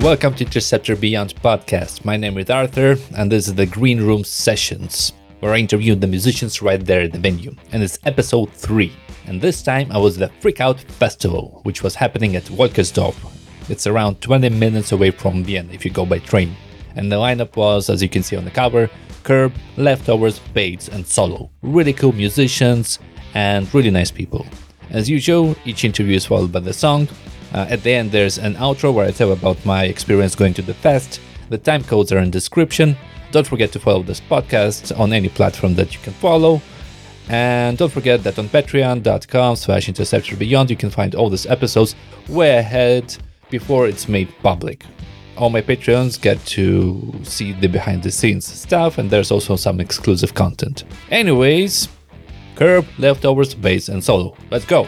Welcome to Interceptor Beyond podcast. My name is Arthur, and this is the Green Room Sessions, where I interview the musicians right there at the venue. And it's episode 3. And this time I was at the Freakout Festival, which was happening at Wolkersdorf. It's around 20 minutes away from Vienna if you go by train. And the lineup was, as you can see on the cover, Curb, Leftovers, Bates, and Solo. Really cool musicians and really nice people. As usual, each interview is followed by the song. Uh, at the end, there's an outro where I tell about my experience going to the fest. The time codes are in description. Don't forget to follow this podcast on any platform that you can follow. And don't forget that on patreon.com slash interceptor beyond you can find all these episodes way ahead before it's made public. All my Patreons get to see the behind the scenes stuff and there's also some exclusive content. Anyways, Curb, Leftovers, Bass, and Solo. Let's go!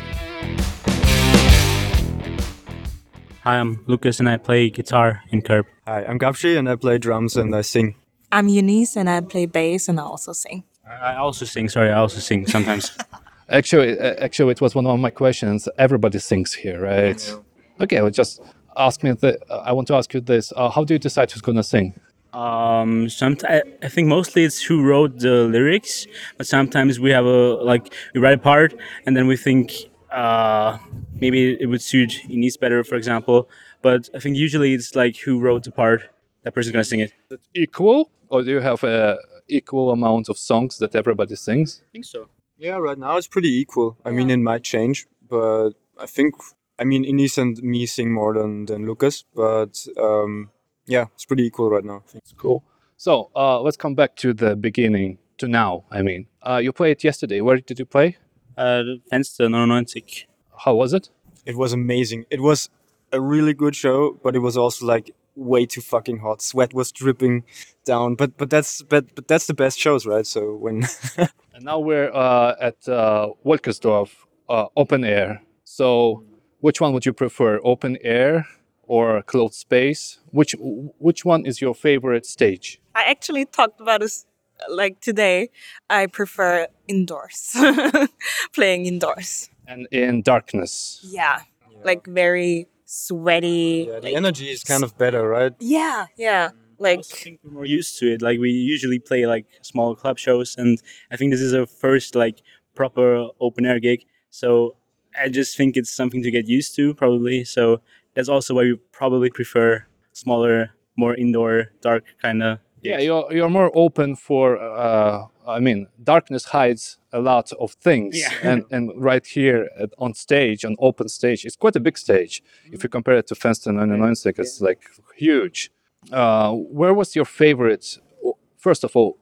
Hi, I'm Lucas and I play guitar in Curb. Hi, I'm Gabshi and I play drums and I sing. I'm Eunice and I play bass and I also sing. I also sing, sorry, I also sing sometimes. Actually, uh, actually, it was one of my questions. Everybody sings here, right? Okay, well, just ask me. The, uh, I want to ask you this: uh, How do you decide who's gonna sing? um, sometimes I think mostly it's who wrote the lyrics, but sometimes we have a like we write a part and then we think uh, maybe it would suit Eunice better, for example. But I think usually it's like who wrote the part, that person's gonna sing it. I Equal, or do you have a equal amount of songs that everybody sings? think so. Yeah, right now it's pretty equal. I mean, it might change, but I think, I mean, Ines and me sing more than, than Lucas, but um, yeah, it's pretty equal right now. I think. Cool. So uh, let's come back to the beginning, to now. I mean, uh, you played yesterday. Where did you play? Uh, Fenster 99. How was it? It was amazing. It was a really good show, but it was also like way too fucking hot. Sweat was dripping down, but but that's but but that's the best shows, right? So when And now we're uh, at uh, Wolkersdorf, uh, open air. So, which one would you prefer, open air or closed space? Which which one is your favorite stage? I actually talked about this like today. I prefer indoors, playing indoors. And in darkness. Yeah, like very sweaty. yeah, the like- energy is kind of better, right? yeah, yeah. Mm. Like I think we're more used to it. Like we usually play like small club shows, and I think this is our first like proper open air gig. So I just think it's something to get used to, probably. So that's also why we probably prefer smaller, more indoor, dark kind of. Yeah, you're you're more open for. Uh, I mean, darkness hides a lot of things, Yeah. and and right here at, on stage, on open stage, it's quite a big stage. If you compare it to Fenster 99, it's like huge. Uh, where was your favorite? First of all,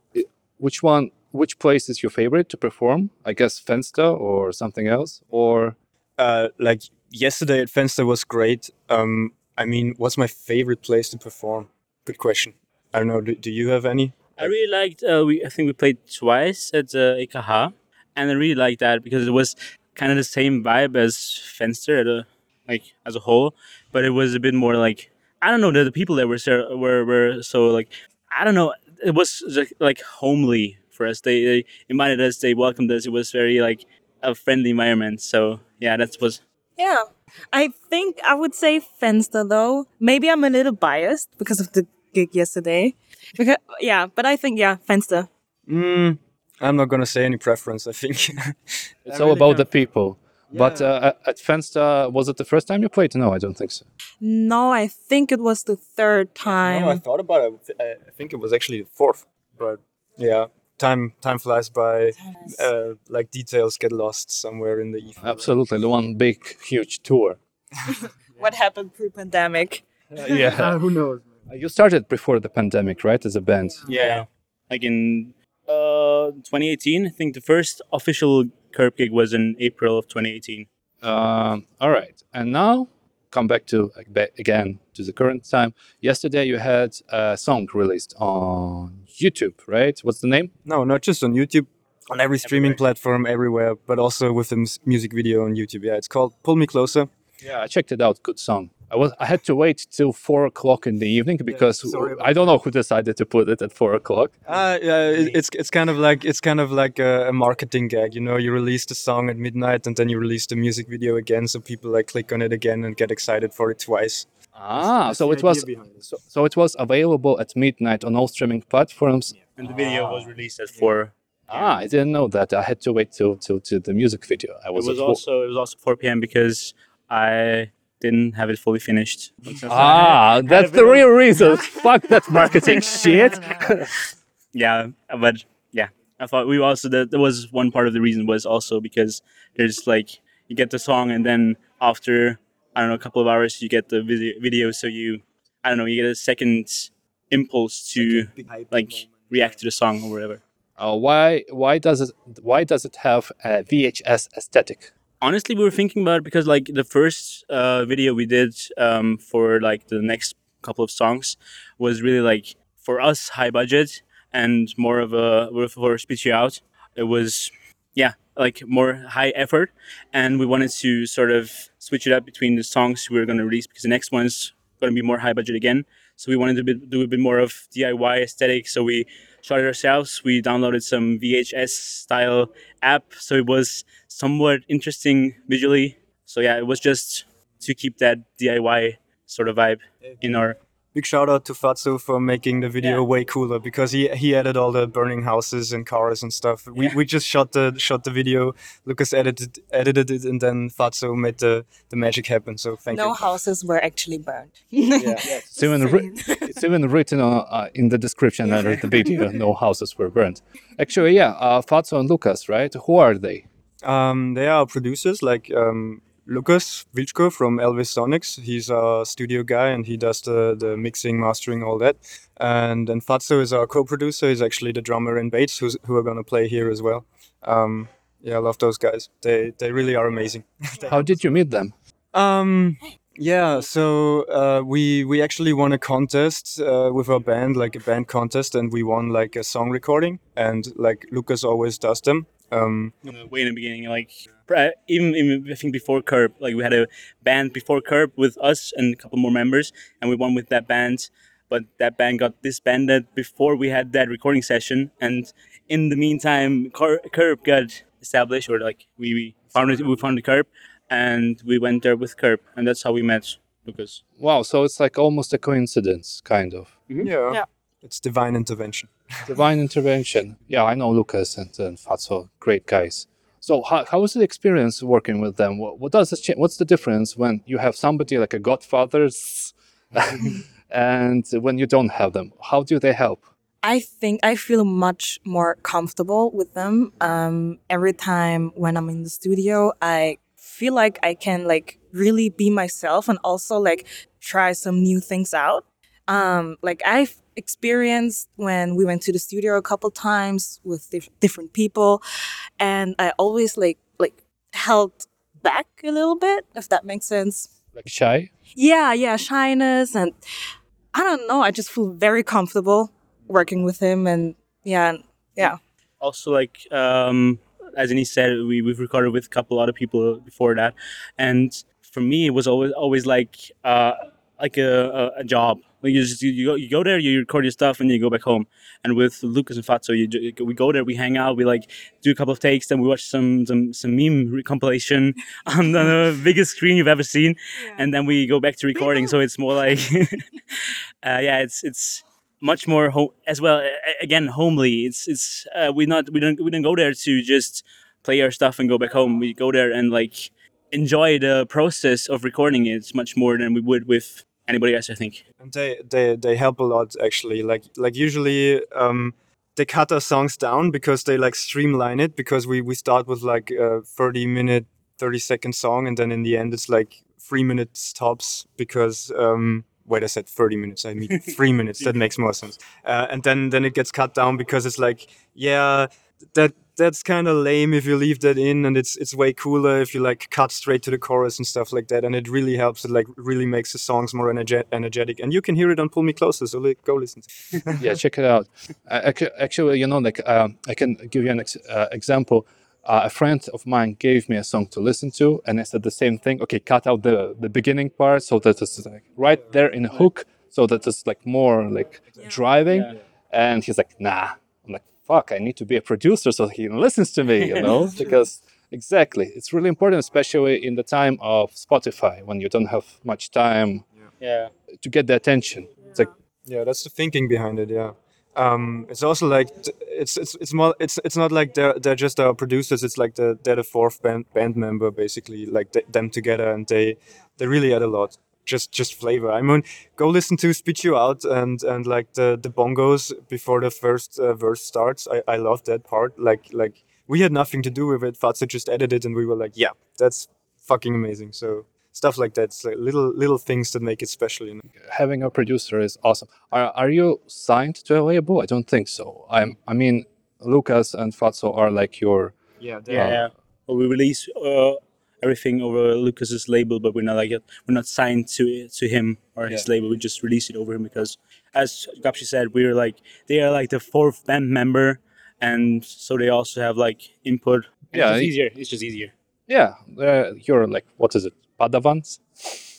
which one? Which place is your favorite to perform? I guess Fenster or something else, or uh, like yesterday at Fenster was great. Um, I mean, what's my favorite place to perform? Good question. I don't know. Do, do you have any? I really liked. Uh, we I think we played twice at uh, EKH, and I really liked that because it was kind of the same vibe as Fenster, at a, like as a whole, but it was a bit more like I don't know. The, the people that were so, were were so like I don't know. It was just, like homely for us. They, they invited us. They welcomed us. It was very like a friendly environment. So yeah, that was yeah. I think I would say Fenster though. Maybe I'm a little biased because of the gig yesterday. Because yeah, but I think yeah, Fenster. Mm, I'm not gonna say any preference. I think it's all about the people. But uh, at- at Fenster, was it the first time you played? No, I don't think so. No, I think it was the third time. No, I thought about it. I I think it was actually the fourth. But yeah, time time flies by. Uh, like details get lost somewhere in the ether. Absolutely, the one big, huge tour. what happened pre-pandemic? yeah. who knows? You started before the pandemic, right, as a band? yeah. Like in uh 2018, I think the first official curb gig was in April of 2018. Um, all right. And now, come back to again to the current time. Yesterday, you had a song released on YouTube, right? What's the name? No, not just on YouTube, on every streaming Everywhere. platform, everywhere, but also with the mus- music video on YouTube. Yeah, it's called "Pull Me Closer." Yeah, I checked it out. Good song. I was I had to wait till four o'clock in the evening because sorry about I don't know who decided to put it at four o'clock. Uh, yeah, it, it's it's kind of like it's kind of like a, a marketing gag, you know. You release the song at midnight and then you release the music video again, so people like click on it again and get excited for it twice. Ah, so it was it. so, so it was available at midnight on all streaming platforms. And the video was released at four. Ah, I didn't know that. I had to wait till till to the music video. I was. It was, was at wo- also it was also 4 p.m. because I didn't have it fully finished. Ah, that's the real reason. Fuck that marketing shit. yeah, but yeah, I thought we also that, that was one part of the reason was also because there's like you get the song and then after I don't know a couple of hours you get the video, video so you I don't know you get a second impulse to like react to the song or whatever. Uh, why why does it why does it have a VHS aesthetic? Honestly we were thinking about it because like the first uh, video we did um, for like the next couple of songs was really like for us high budget and more of a for speech you out. It was yeah like more high effort. And we wanted to sort of switch it up between the songs we were going to release because the next one's going to be more high budget again. So we wanted to be, do a bit more of diy aesthetic. So we shot it ourselves. We downloaded some vhs style app so it was somewhat interesting visually. So yeah it was just to keep that diy sort of vibe in our Big shout out to Fatso for making the video Yeah. way cooler because he he added all the burning houses and cars and stuff. We, Yeah. we just shot the shot the video. Lucas edited edited it and then Fatso made the, the magic happen. So thank No you. houses were actually burned. It's even wri- it's even written uh, uh, in the description under the video. No houses were burned. Actually, yeah, uh, Fatso and Lucas, right? Who are they? Um, they are producers like um, Lucas Vilchko from Elvis Sonics. He's a studio guy and he does the, the mixing, mastering, all that. And then Fatso is our co-producer. He's actually the drummer in Bates, who's, who are gonna play here as well. Um, yeah, I love those guys. They they really are amazing. How did you meet them? Um, yeah, so uh, we we actually won a contest uh, with our band, like a band contest, and we won like a song recording, and like Lucas always does them. Um, you way in the beginning, like uh, even, even I think before Curb, like we had a band before Curb with us and a couple more members, and we won with that band. But that band got disbanded before we had that recording session, and in the meantime, Cur- Curb got established, or like we, we found it, we found the Curb, and we went there with Curb, and that's how we met Lucas. Wow, so it's like almost a coincidence, kind of. Mm-hmm. yeah, Yeah. it's divine intervention. Divine intervention. Yeah, I know Lucas and, and Fatso, great guys. So how, how was the experience working with them? What, what does it cha- What's the difference when you have somebody like a Godfather's and when you don't have them? How do they help? I think I feel much more comfortable with them. Um, every time when I'm in the studio, I feel like I can like really be myself and also like try some new things out. Um, like I've experienced when we went to the studio a couple times with dif- different people, and I always like like held back a little bit, if that makes sense. Like shy? yeah yeah shyness and i don't know i just feel very comfortable working with him and yeah yeah. Also like um as Annie said we, we've recorded with a couple other people before that and for me it was always always like uh like a, a, a job like you just you, you, go, you go there you record your stuff and you go back home and with lucas and fatso you, we go there we hang out we like do a couple of takes then we watch some some, some meme compilation on the biggest screen you've ever seen and then we go back to recording so it's more like uh, yeah it's it's much more home as well. Again, homely. It's it's uh, we not we don't we don't go there to just play our stuff and go back home. We go there and like enjoy the process of recording it much more than we would with anybody else. I think. And they, they, they help a lot actually. Like like usually um, they cut our songs down because they like streamline it because we, we start with like a 30 minute, 30 second song and then in the end it's like three minutes tops because um, wait I said 30 minutes I mean three minutes that makes more sense. Uh, and then then it gets cut down because it's like yeah that that's kind of lame if you leave that in and it's it's way cooler if you like cut straight to the chorus and stuff like that and it really helps it like really makes the songs more energe- energetic and you can hear it on pull me closer so like, go listen to it. yeah, check it out. Uh, actu- actually, you know, like um, I can give you an ex- uh, example. uh, a friend of mine gave me a song to listen to, and I said the same thing. Okay, cut out the the beginning part so that it's like right there in a hook, so that it's like more like driving. And he's like, nah. I'm like, fuck. I need to be a producer so he listens to me, you know, because exactly, it's really important, especially in the time of Spotify when you don't have much time Yeah. to get the attention. It's like Yeah, that's the thinking behind it. Yeah. Um, it's also like it's it's it's more it's it's not like they're they're just our producers. It's like the they're the fourth band band member basically. Like th- them together, and they they really add a lot. Just just flavor. I mean, go listen to "Spit You Out" and and like the the bongos before the first uh, verse starts. I I love that part. Like like we had nothing to do with it. Fatso just edited, it, and we were like, yeah, that's fucking amazing. So stuff like that. It's like little little things that make it special. You know. having a producer is awesome. Are, are you signed to a label? I don't think so. I'm. I mean, Lucas and Fatso are like your. Yeah. Yeah. yeah. We release uh, everything over Lucas's label, but we're not like we're not signed to to him or his label. We just release it over him because, as Gapshi said, we're like they are like the fourth band member, and so they also have like input. And Yeah, it's easier. It's just easier. Yeah, uh, you're like what is it? Padawans.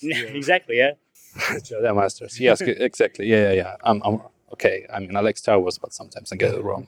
Yeah, exactly. Yeah. Jedi Masters. Yes, exactly. Yeah, yeah, yeah. I'm, I'm okay. I mean, I like Star Wars, but sometimes I get it wrong.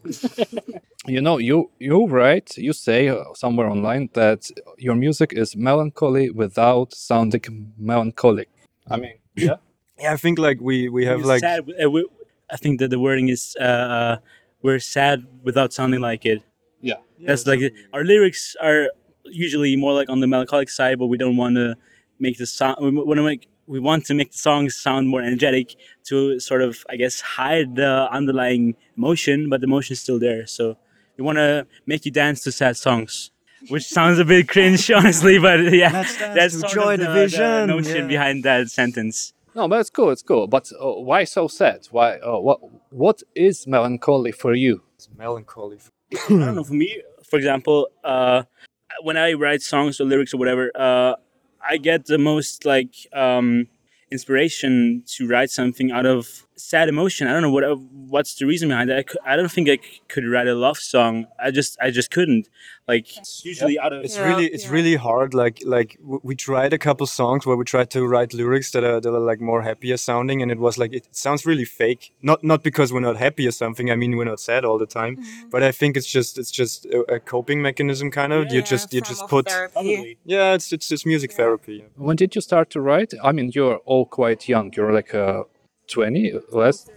you know, you you write, you say uh, somewhere online that your music is melancholy without sounding melancholic. I mean, yeah. Yeah, I think like we we have like sad, uh, we, I think that the wording is uh, uh, we're sad without sounding like it. Yeah. That's like it. our lyrics are usually more like on the melancholic side, but we don't want to make the sound We want to make we want to make the songs sound more energetic to sort of I guess hide the underlying emotion, but the emotion is still there. So we want to make you dance to sad songs. Which sounds a bit cringe, honestly, but yeah, Let's that's Joy the, Division, the notion yeah. behind that sentence. No, but it's cool. It's cool. But uh, why so sad? Why? Uh, what? What is melancholy for you? it's melancholy. I don't know. For me, for example, uh, when I write songs or lyrics or whatever, uh, I get the most like um, inspiration to write something out of sad emotion. I don't know what what's the reason behind that. I, I don't think I c- could write a love song. I just I just couldn't. Like it's usually out of It's Yeah, really it's yeah. really hard. Like like w- we tried a couple songs where we tried to write lyrics that are that are like more happier sounding, and it was like it sounds really fake. Not not because we're not happy or something. I mean we're not sad all the time, but I think it's just it's just a, a coping mechanism kind of. you just you just put yeah it's it's just music therapy. When did you start to write? I mean, you're all quite young. You're like uh, 20, less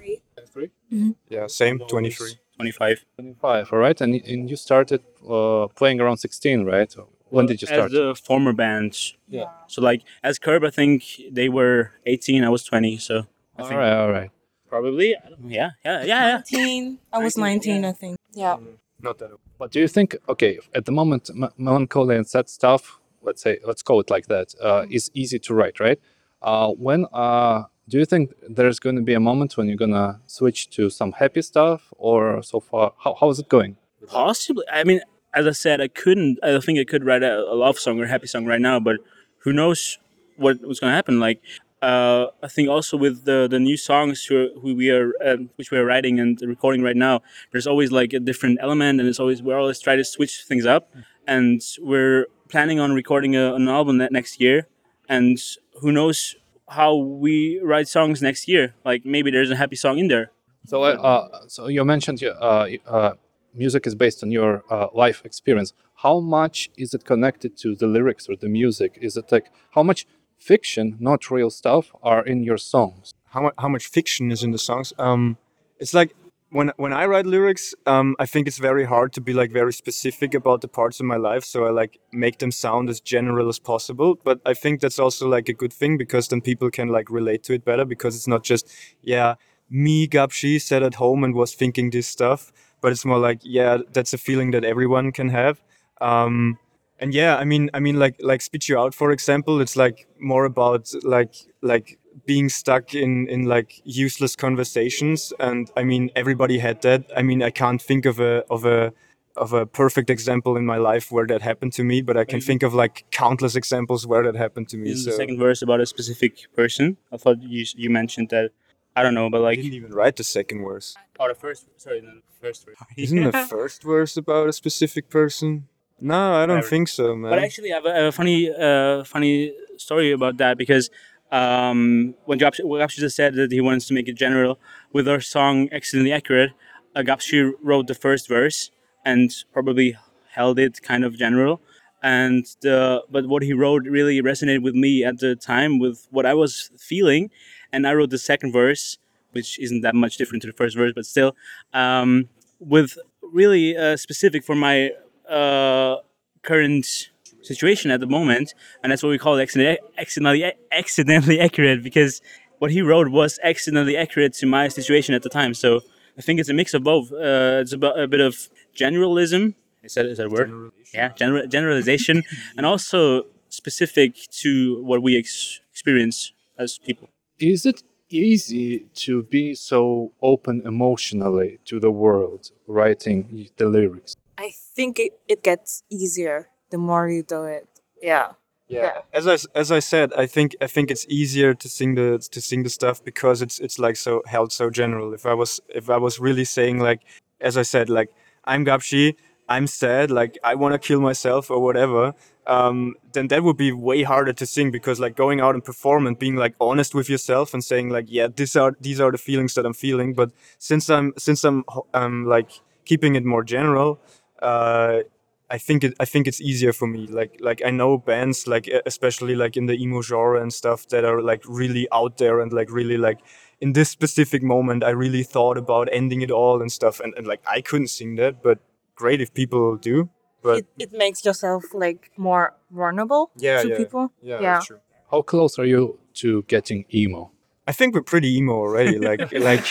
Yeah, same twenty three. Twenty five. 25, all right? And, and you started uh, playing around 16, right? When did you start? As the former band. Yeah. So like as Curb, I think they were eighteen. I was twenty. So I all think right, all right. probably. I don't. Yeah, yeah, yeah, yeah. 19. I was 19, I think. Yeah. Not that. But do you think, okay, at the moment, m- melancholy and sad stuff, let's say, let's call it like that, uh, is easy to write, right? Uh, when uh, do you think there's going to be a moment when you're going to switch to some happy stuff, or so far, how, how is it going? Possibly. I mean, as I said, I couldn't. I don't think I could write a, a love song or a happy song right now. But who knows what was going to happen? Like, uh, I think also with the the new songs who, who we are um, which we are writing and recording right now, there's always like a different element, and it's always we're always trying to switch things up, and we're planning on recording a, an album ne- next year, and who knows how we write songs next year? Like maybe there's a happy song in there. So, uh, uh, so you mentioned your, uh, uh, music is based on your uh, life experience. How much is it connected to the lyrics or the music? Is it like how much fiction, not real stuff, are in your songs? how much how much fiction is in the songs. Um, it's like when when I write lyrics, um, I think it's very hard to be like very specific about the parts of my life. So I like make them sound as general as possible. But I think that's also like a good thing because then people can like relate to it better because it's not just yeah me Gapshi sat at home and was thinking this stuff, but it's more like yeah that's a feeling that everyone can have. Um, and yeah, I mean, I mean, like like spit you out, for example. It's like more about like like being stuck in in like useless conversations, and I mean, everybody had that. I mean, I can't think of a of a of a perfect example in my life where that happened to me, but I can think of like countless examples where that happened to me. Is So the second verse about a specific person? I thought you you mentioned that. I don't know, but I like didn't even write the second verse. oh, the first sorry, no, the first verse. Isn't the first verse about a specific person? No, I don't think so, man. But actually, I have a, a funny, uh, funny story about that because um, when Gapshi, just said that he wants to make it general with our song "Accidentally Accurate," uh, Gapshi wrote the first verse and probably held it kind of general. And the but what he wrote really resonated with me at the time with what I was feeling, and I wrote the second verse, which isn't that much different to the first verse, but still, um, with really uh, specific for my uh, current situation at the moment, and that's what we call accident- accidentally accidentally accurate because what he wrote was accidentally accurate to my situation at the time. So I think it's a mix of both. Uh, it's about a bit of generalism. Is that is that a word? Yeah, gener- generalization, and also specific to what we ex- experience as people. Is it easy to be so open emotionally to the world, writing the lyrics? I think it, it gets easier the more you do it. Yeah. yeah. As I as I said, I think I think it's easier to sing the to sing the stuff because it's it's like so held so general. If I was if I was really saying like, as I said, like I'm Gapshi, I'm sad, like I want to kill myself or whatever, um, then that would be way harder to sing because like going out and perform and being like honest with yourself and saying like, yeah, these are these are the feelings that I'm feeling. But since I'm since I'm um like keeping it more general, uh, I think it I think it's easier for me. Like like I know bands like especially like in the emo genre and stuff that are like really out there and like really like in this specific moment I really thought about ending it all and stuff and, and like I couldn't sing that, but great if people do. But It, it makes yourself like more vulnerable Yeah, to yeah. people. yeah, yeah. that's true. How close are you to getting emo? I think we're pretty emo already. Like like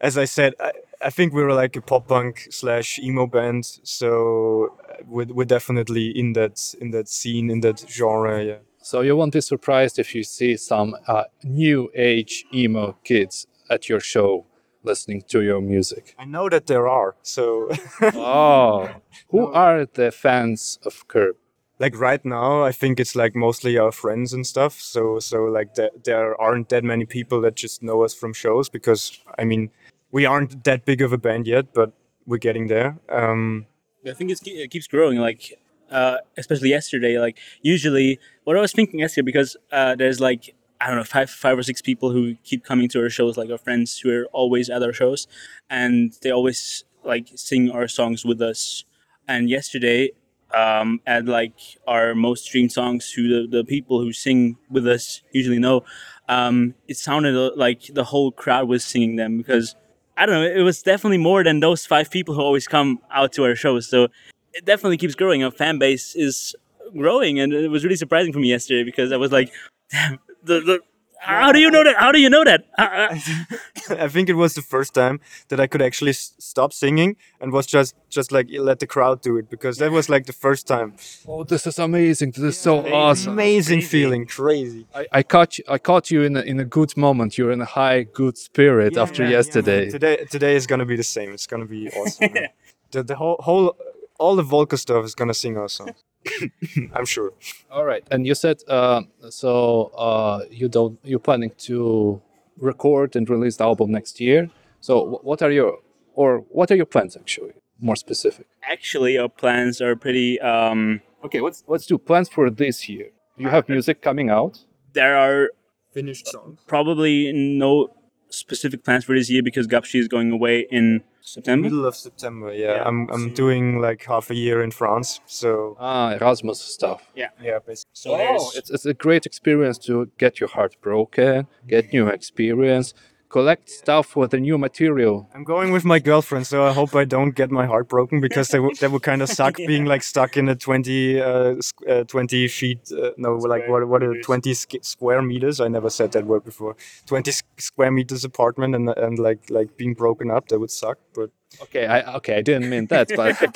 as I said, I, I think we're like a pop punk slash emo band. So we're, we're definitely in that in that scene in that genre. Yeah. So you won't be surprised if you see some uh, new age emo kids at your show listening to your music. I know that there are. So oh, who are the fans of Curb? like right now, I think it's like mostly our friends and stuff. So so like there there aren't that many people that just know us from shows because I mean we aren't that big of a band yet, but we're getting there. Um, I think it keeps growing. Like, uh, especially yesterday. Like, usually, what I was thinking yesterday, because uh, there's like I don't know five five or six people who keep coming to our shows, like our friends who are always at our shows, and they always like sing our songs with us. And yesterday, um, at like our most streamed songs, who the, the people who sing with us usually know, um, it sounded uh, like the whole crowd was singing them because I don't know, it was definitely more than those five people who always come out to our shows. So it definitely keeps growing. Our fan base is growing, and it was really surprising for me yesterday because I was like, damn, the, the, how do you know that? How do you know that? Uh, uh, I think it was the first time that I could actually s- stop singing and was just just like let the crowd do it because that was like the first time. Oh, this is amazing! This is so awesome. Amazing Crazy. feeling, crazy. I, I caught you, I caught you in a, in a good moment. You're in a high good spirit after Yeah, yeah, yesterday. today today is gonna be the same. It's gonna be awesome. the the whole whole all the Volker stuff is gonna sing our songs. I'm sure. All right, and you said uh, so uh, you don't you're planning to record and release the album next year. So wh- what are your or what are your plans actually? More specific. actually, our plans are pretty. Um, Okay, let's let's do plans for this year. You have music coming out. there are Finished songs. probably no specific plans for this year because Gapshi is going away in September. Middle of September. Yeah, Yeah, I'm I'm so- doing like half a year in France. So Ah, Erasmus stuff. yeah, yeah. basically. So there's It's, it's a great experience to get your heart broken, get new experience, collect stuff with the new material. I'm going with my girlfriend, so I hope I don't get my heart broken because that would that would kind of suck being like stuck in a 20 uh, squ- uh 20 feet uh, no like what what are 20 sk- square meters? I never said that word before. 20 s- square meters apartment and and like like being broken up that would suck. But Okay, I okay, I didn't mean that, but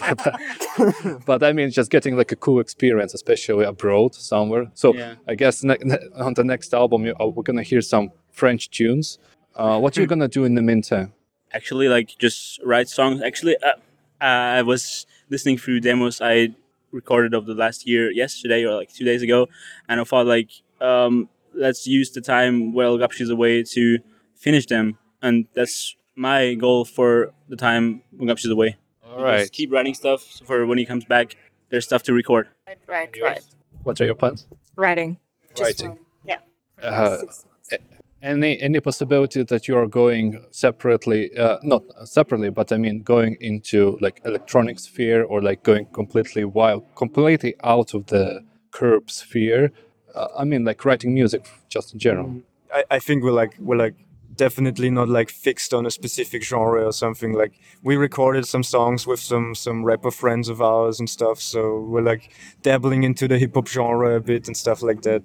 but, but I mean just getting like a cool experience, especially abroad somewhere. So Yeah. I guess ne- ne- on the next album you, uh, we're gonna hear some French tunes. Uh, what you gonna do in the meantime? actually like just write songs. Actually, uh, I was listening through demos I recorded of the last year yesterday or like two days ago, and I thought like um, let's use the time while Gapshi is away to finish them, and that's my goal for the time when Gapshi is away. All right. Just keep writing stuff so for when he comes back. there's stuff to record. Right, right, right. What are your plans? Writing. Just Writing. writing. Yeah. Uh, any any possibility that you are going separately? Uh, not separately, but I mean going into like electronic sphere or like going completely wild, completely out of the curb sphere. Uh, I mean, like writing music just in general. I, I think we're like we're like definitely not like fixed on a specific genre or something. Like we recorded some songs with some some rapper friends of ours and stuff. So we're like dabbling into the hip hop genre a bit and stuff like that.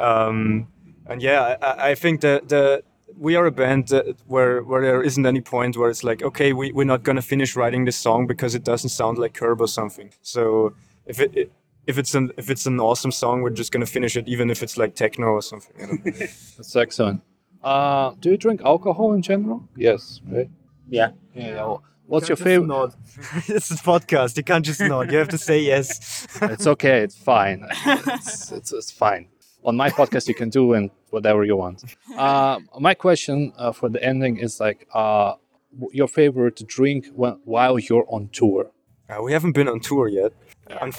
um, and yeah, I- I, I think that the we are a band that, where where there isn't any point where it's like okay we we're not gonna finish writing this song because it doesn't sound like Curb or something. So if it, it if it's an if it's an awesome song, we're just gonna finish it, even if it's like techno or something. You know? That's excellent. Uh, do you drink alcohol in general? Yes, right. Yeah. Yeah. yeah. well, What's You your favorite? nod. it's a podcast. You can't just nod. You have to say yes. it's okay. It's fine. It's, it's, it's fine. On my podcast, you can do and whatever you want. Uh, my question uh, for the ending is like uh, your favorite drink when, while you're on tour. Uh, we haven't been on tour yet.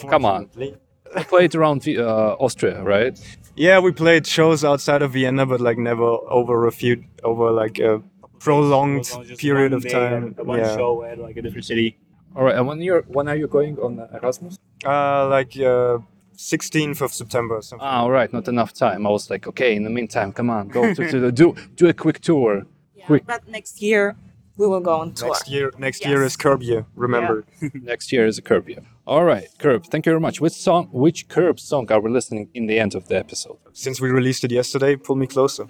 Come on. We played around uh, Austria, right? Yeah, we played shows outside of Vienna, but like never over a few over like a prolonged period of time. One yeah. show at like a different city. All right. And when you're when are you going on Erasmus? Uh, like uh, 16th of September. Something. Ah, all right. Not enough time. I was like, okay. In the meantime, come on, go to, to the, do do a quick tour. Quick. But next year we will go on tour. Next year, next year is Curb Year. Remember. Next year is a curb year. All right, curb. Thank you very much. Which song? Which curb song are we listening in the end of the episode? Since we released it yesterday, pull me closer.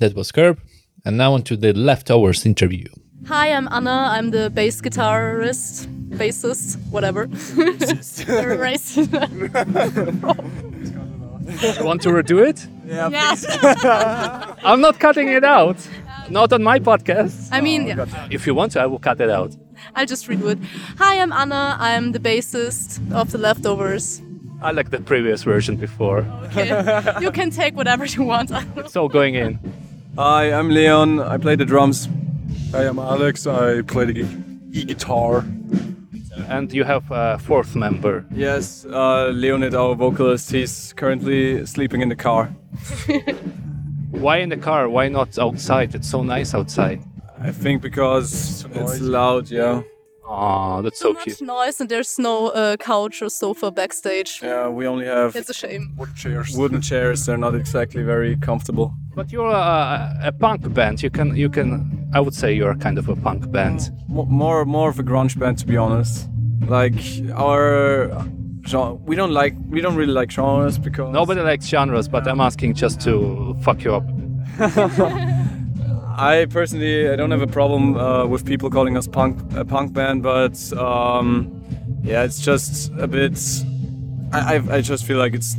That was Curb. And now on to the leftovers interview. Hi, I'm Anna. I'm the bass guitarist, bassist, whatever. Race. You want to redo it? yeah. I'm not cutting it out. Not on my podcast. I mean, yeah. If you want to, I will cut it out. I'll just redo it. Hi, I'm Anna. I'm the bassist of the Leftovers. I like the previous version before. Okay. you can take whatever you want. So going in. Hi, I'm Leon. I play the drums. Hi, I'm Alex. I play the e-guitar. And you have a fourth member. Yes, uh, Leonid, our vocalist, he's currently sleeping in the car. Why in the car? Why not outside? It's so nice outside. I think because it's loud, yeah. Aw, that's so Too cute. much noise and there's no uh, couch or sofa backstage. Yeah, we only have It's a shame. Wood chairs. wooden chairs. They're not exactly very comfortable. But you're a, a punk band. You can, you can. I would say you're kind of a punk band. Mo- More, more of a grunge band, to be honest. Like our genre, we don't like, we don't really like genres because Nobody likes genres, but I'm asking just to fuck you up. I personally I don't have a problem uh, with people calling us punk a punk band, but um, yeah, it's just a bit. I, I I just feel like it's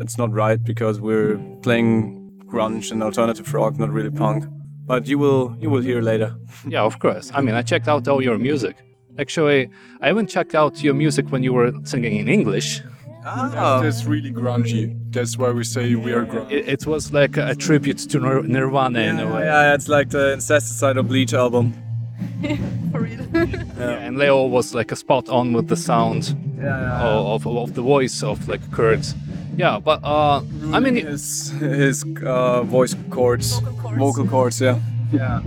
it's not right because we're playing grunge and alternative rock, not really punk. But you will you will hear later. Yeah, of course. I mean, I checked out all your music. Actually, I haven't checked out your music when you were singing in English. Ah, That's really grungy. That's why we say we are grungy. It, it was like a tribute to Nir- Nirvana in a way. yeah, it's like the Incesticide of Bleach album. For real. Yeah, and Leo was like a spot on with the sound Yeah, of, of, of the voice of like Kurt. Yeah, but uh, I mean, his his uh, voice chords, Vocal chords, vocal cords, yeah. Yeah.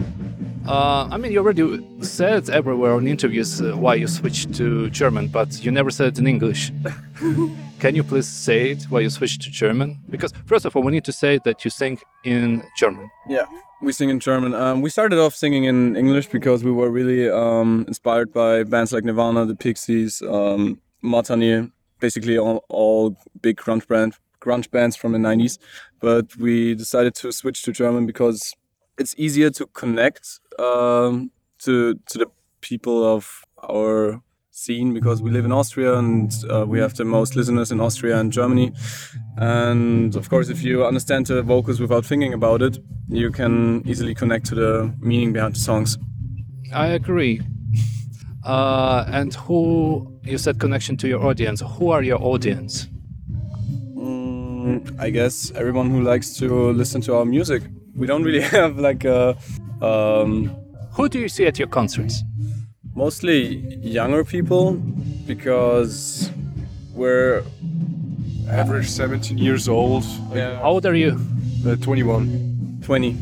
Uh, I mean, you already said everywhere on interviews uh, why you switched to German, but you never said it in English. Can you please say it why you switched to German? Because first of all, we need to say that you sing in German. Yeah, we sing in German. Um, we started off singing in English because we were really um, inspired by bands like Nirvana, the Pixies, um, Mudhoney, basically all, all big grunge band grunge bands from the 90s. But we decided to switch to German because it's easier to connect um, to to the people of our scene because we live in Austria and uh, we have the most listeners in Austria and Germany. And of course, if you understand the vocals without thinking about it, you can easily connect to the meaning behind the songs. I agree. Uh, and who you said connection to your audience? Who are your audience? Mm, I guess everyone who likes to listen to our music. We don't really have like a. Um, Who do you see at your concerts? mostly younger people because we're Average 17 years old. Yeah. How old are you? Uh, 21. 20.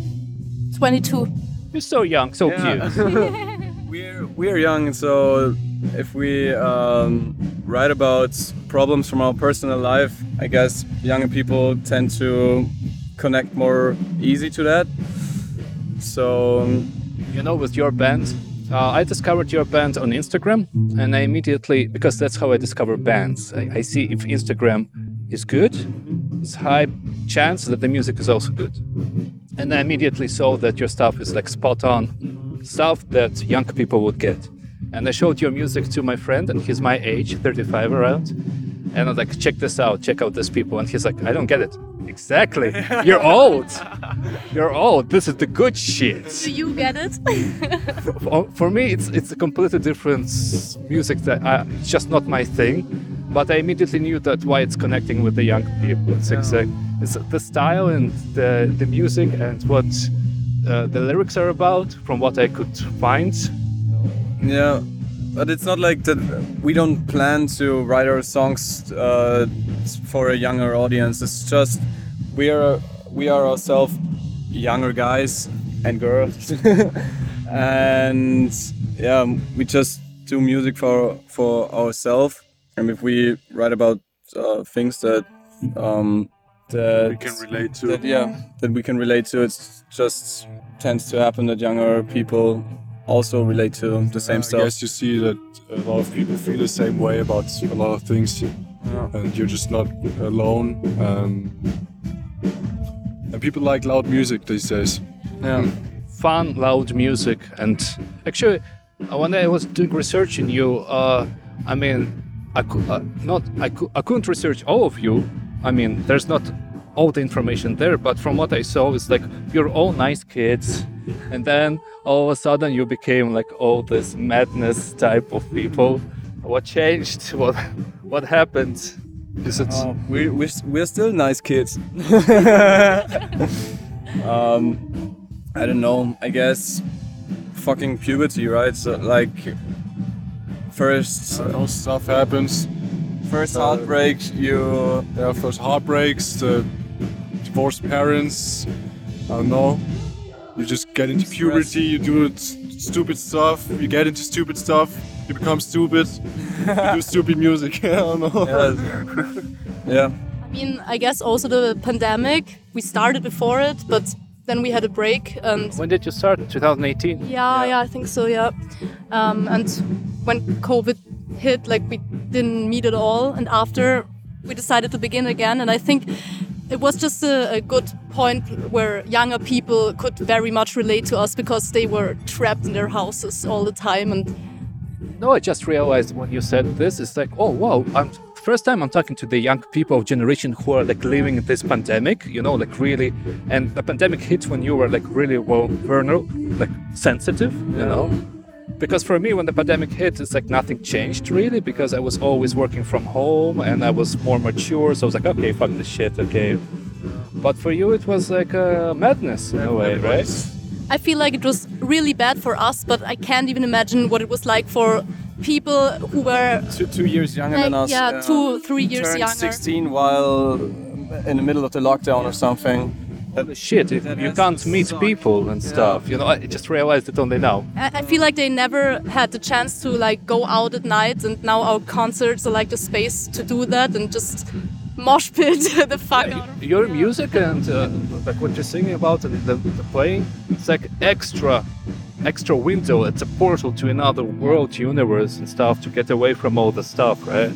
22. You're so young, so Yeah. cute. we're we're young, and so if we um, write about problems from our personal life, I guess younger people tend to connect more easy to that. So you know, with your band, uh, I discovered your band on Instagram, and I immediately, because that's how I discover bands, I, I see if Instagram is good, it's high chance that the music is also good. And I immediately saw that your stuff is like spot on stuff that young people would get. And I showed your music to my friend, and he's my age, 35 around. And I was like, check this out, check out these people. And he's like, I don't get it. Exactly. You're old. You're old. This is the good shit. Do you get it? For- For me, it's it's a completely different music that I, it's just not my thing. But I immediately knew that why it's connecting with the young people. It's exact. It's the style and the the music and what uh, the lyrics are about, from what I could find. yeah, but it's not like that. We don't plan to write our songs uh, for a younger audience. It's just we are we are ourselves younger guys and girls, and yeah, we just do music for for ourselves. And if we write about uh, things that um, that We can relate to. that yeah that we can relate to, it just tends to happen that younger people also relate to the same stuff. I guess you see that a lot of people feel the same way about a lot of things, and you're just not alone. Um, and people like loud music these days. Yeah. fun, loud music. And actually, uh, when I was doing research in you, uh, I mean, I could uh, not, I, cou- I couldn't research all of you. I mean, there's not all the information there. But from what I saw, it's like you're all nice kids, and then all of a sudden you became like all this madness type of people. What changed? What what happened? Is it? Uh, we we're, we're still nice kids. um, I don't know. I guess fucking puberty, right? So like first all stuff happens. first heartbreak, you Yeah, first heartbreaks, the divorced parents. I don't know. You just get into puberty. You do s- stupid stuff. You get into stupid stuff. You become stupid. you do stupid music. I don't know. yeah, yeah. I mean, I guess also the pandemic. We started before it, but then we had a break, and When did you start? 2018. yeah, yeah, I think so, yeah. Um, and when COVID hit, like we didn't meet at all, and after we decided to begin again, and I think it was just a, a good point where younger people could very much relate to us because they were trapped in their houses all the time, and No, I just realized when you said this, it's like, oh wow, I'm first time I'm talking to the young people of generation who are like living this pandemic, you know, like really, and the pandemic hit when you were like really well vulnerable, like sensitive, you know. Because for me, when the pandemic hit, it's like nothing changed really, because I was always working from home and I was more mature, so I was like, okay, fuck this shit, okay. But for you, it was like a madness in a way, right? I feel like it was really bad for us, but I can't even imagine what it was like for people who were Two, two years younger than us. yeah, two, uh, three years turned younger. 16 while in the middle of the lockdown or something. Shit, if you can't meet people and stuff, you know. I just realized it only now. I I feel like they never had the chance to like go out at night, and now our concerts are like the space to do that and just mosh pit the fuck out. of your music and uh, like what you're singing about and the, the playing it's like extra extra window it's a portal to another world universe and stuff to get away from all the stuff right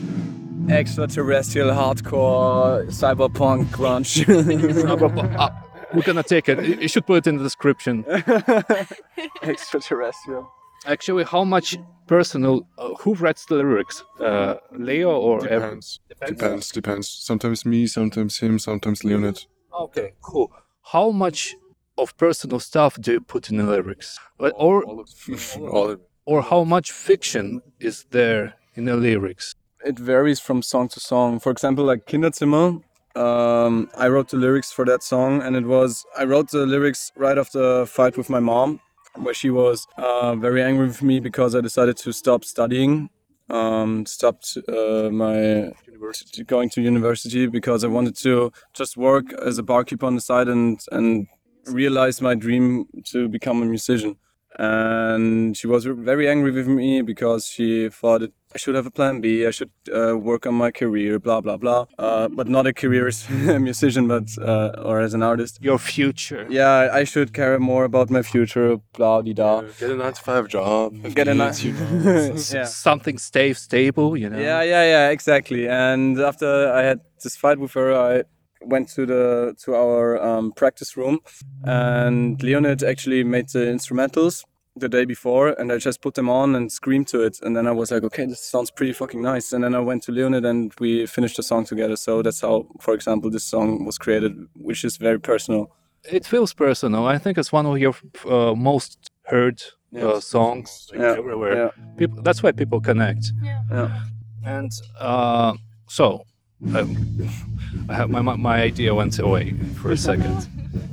Extraterrestrial hardcore cyberpunk grunge. Uh, we're gonna take it you you should put it in the description Extraterrestrial. actually how much personal uh, who writes the lyrics uh, leo or Ev- Depends. Depends. Depends. Sometimes me, sometimes him, sometimes Leonid. okay cool how much of personal stuff do you put in the lyrics or or, All of, all of or how much fiction is there in the lyrics It varies from song to song. For example, like Kinderzimmer, um, I wrote the lyrics for that song, and it was I wrote the lyrics right after a fight with my mom, where she was uh, very angry with me because I decided to stop studying, um, stopped uh, my t- going to university because I wanted to just work as a barkeeper on the side and and realize my dream to become a musician. And she was very angry with me because she thought that I should have a plan B. I should uh, work on my career, blah blah blah. Uh, but not a career as a musician, but uh, or as an artist. your future Yeah, I should care more about my future, blah di da. Get a nine to five job. Get a nice. nice. You know. yeah. something stay stable, you know. Yeah, yeah, yeah, exactly. And after I had this fight with her, I went to the to our um, practice room, and Leonid actually made the instrumentals the day before, and I just put them on and screamed to it. And then I was like, okay, this sounds pretty fucking nice. And then I went to Leonid and we finished the song together. So that's how, for example, this song was created, which is very personal. It feels personal. I think it's one of your uh, most heard uh, songs like, Yeah, everywhere. yeah. People, that's why people connect. Yeah. And uh, so, um, I have my, my idea went away for a second.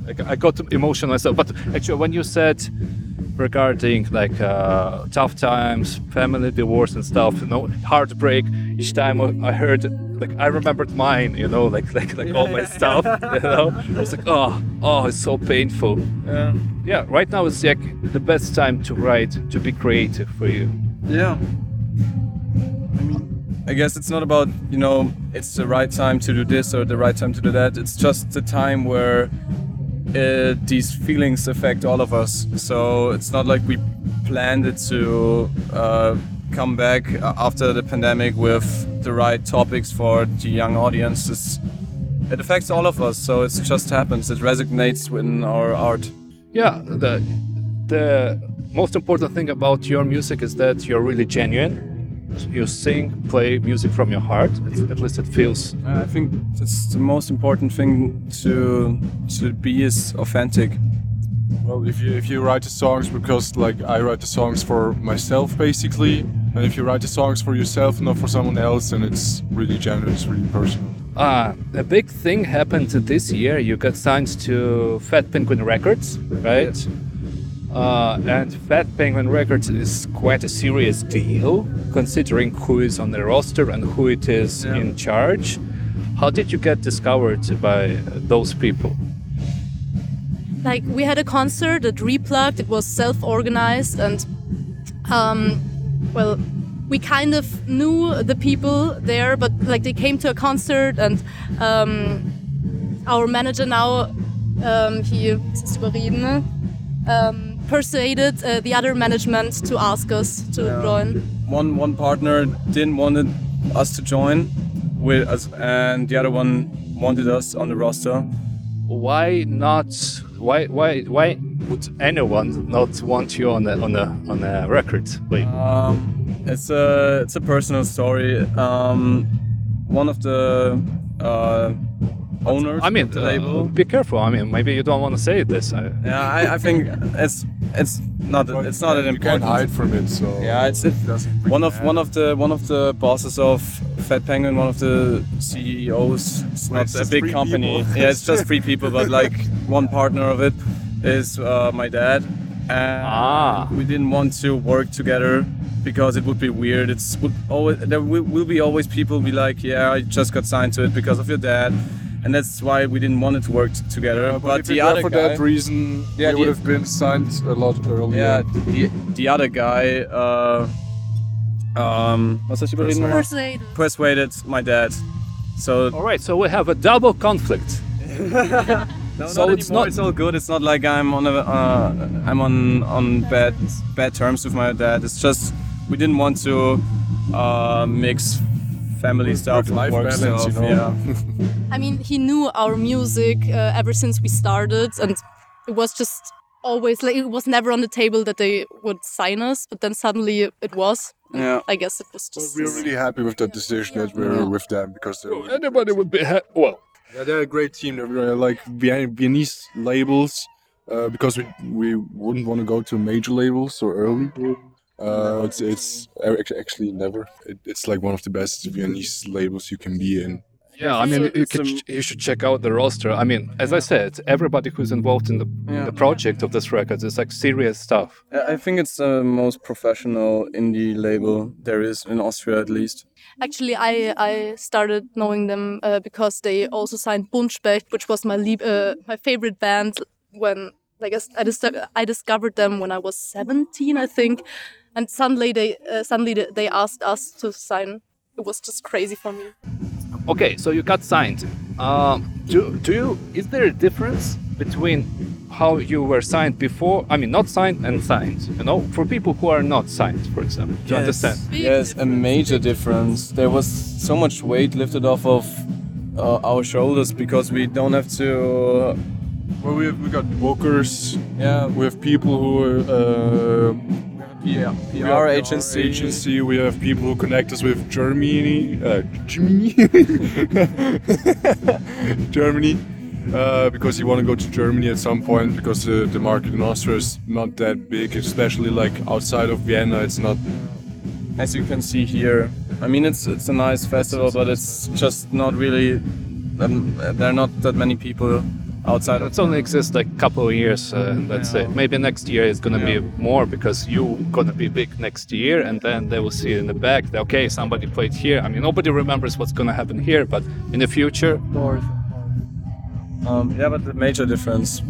I, got- emotional myself. But actually, when you said regarding like uh, tough times, family divorce and stuff, you know, heartbreak. Each time I I heard, like I remembered mine, you know, like like like all my stuff, you know. I was like, oh, oh, it's so painful. Yeah. Yeah, right now it's like the best time to write, to be creative for you. Yeah. I guess it's not about, you know, it's the right time to do this or the right time to do that. It's just the time where uh, these feelings affect all of us. So it's not like we planned it to uh, come back after the pandemic with the right topics for the young audience. It's, it affects all of us, so it just happens. It resonates within our art. Yeah, the the most important thing about your music is that you're really genuine. You sing, play music from your heart. It's, at least it feels. I think that's the most important thing to to be is authentic. Well, if you if you write the songs because like I write the songs for myself basically, and if you write the songs for yourself, not for someone else, then it's really genuine, it's really personal. Uh, a big thing happened this year. You got signed to Fat Penguin Records, right? Uh, and Fat Penguin Records is quite a serious deal, considering who is on the roster and who it is in charge. How did you get discovered by those people? like we had a concert at Replugged. It was self-organized, and um, well, we kind of knew the people there, but like they came to a concert, and um, our manager now, um, he es ist überreden, um, persuaded uh, the other management to ask us to join. One one partner didn't wanted us to join, with us, and the other one wanted us on the roster. Why not? Why why why would anyone not want you on a on a on a record label? Um, it's a it's a personal story. Um, one of the uh, owners I mean, of the uh, label. be careful. I mean, maybe you don't want to say this. I, Yeah, I, I think it's it's not it's not an important. you can't hide from it. So Yeah, it's it, one of one of the one of the bosses of Fat Penguin, one of the CEOs. It's not it's a big company. people. yeah, it's just three people, but like one partner of it is uh, my dad. And Ah. we didn't want to work together because it would be weird. It's would always there will, will be always people be like, yeah, I just got signed to it because of your dad, and that's why we didn't want it to work together. But if the other for guy, that reason, Yeah, we would have been signed a lot earlier. yeah, the, the other guy, uh, um, was das überreden? Persuaded. persuaded my dad. So all right, so we have a double conflict. no, so not it's anymore, not- It's all good. It's not like I'm on a uh, I'm on on bad bad terms with my dad. It's just we didn't want to uh, mix family stuff life work balance, stuff. you know. Yeah. I mean, he knew our music uh, ever since we started, and it was just always like it was never on the table that they would sign us. But then suddenly it was. Yeah. I guess it was just. We're really happy with that decision that we're with them because they're, Anybody would be ha- well. yeah, they're a great team. They're like Vien- Viennese labels uh, because we we wouldn't want to go to major labels so early. Uh, it's it's actually never. It, it's like one of the best Viennese labels you can be in. Yeah, I mean, you, It's could, a- you should check out the roster. I mean, as I said, everybody who's involved in the Yeah. the project of this record is like serious stuff. I I think it's the most professional indie label there is in Austria, at least. Actually, I I started knowing them uh, because they also signed Buntspecht, which was my lieb- uh, my favorite band when like I s- I, dis- I discovered them when I was 17, I think, and suddenly they uh, suddenly they- they asked us to sign. It was just crazy for me. Okay, so you got signed. Um, do do you? Is there a difference between how you were signed before? I mean, not signed and signed. You know, for people who are not signed, for example, to understand. Yes, a major difference. There was so much weight lifted off of uh, our shoulders because we don't have to. Well, we have, we got bookers. Yeah, We have people who are. Uh, yeah, we PR have agency. agency. We have people who connect us with Germany. Uh, Germany. Germany. Uh, because you want to go to Germany at some point because the, the market in Austria is not that big, especially like outside of Vienna. It's not. As you can see here, I mean it's it's a nice festival, but it's just not really. Um, there are not that many people outside. It's only exists like a couple of years, uh, let's say. Maybe next year it's gonna Yeah. be more because you gonna be big next year, and then they will see in the back. that, Okay, somebody played here. I mean, nobody remembers what's gonna happen here, but in the future, Um, yeah, but the major difference.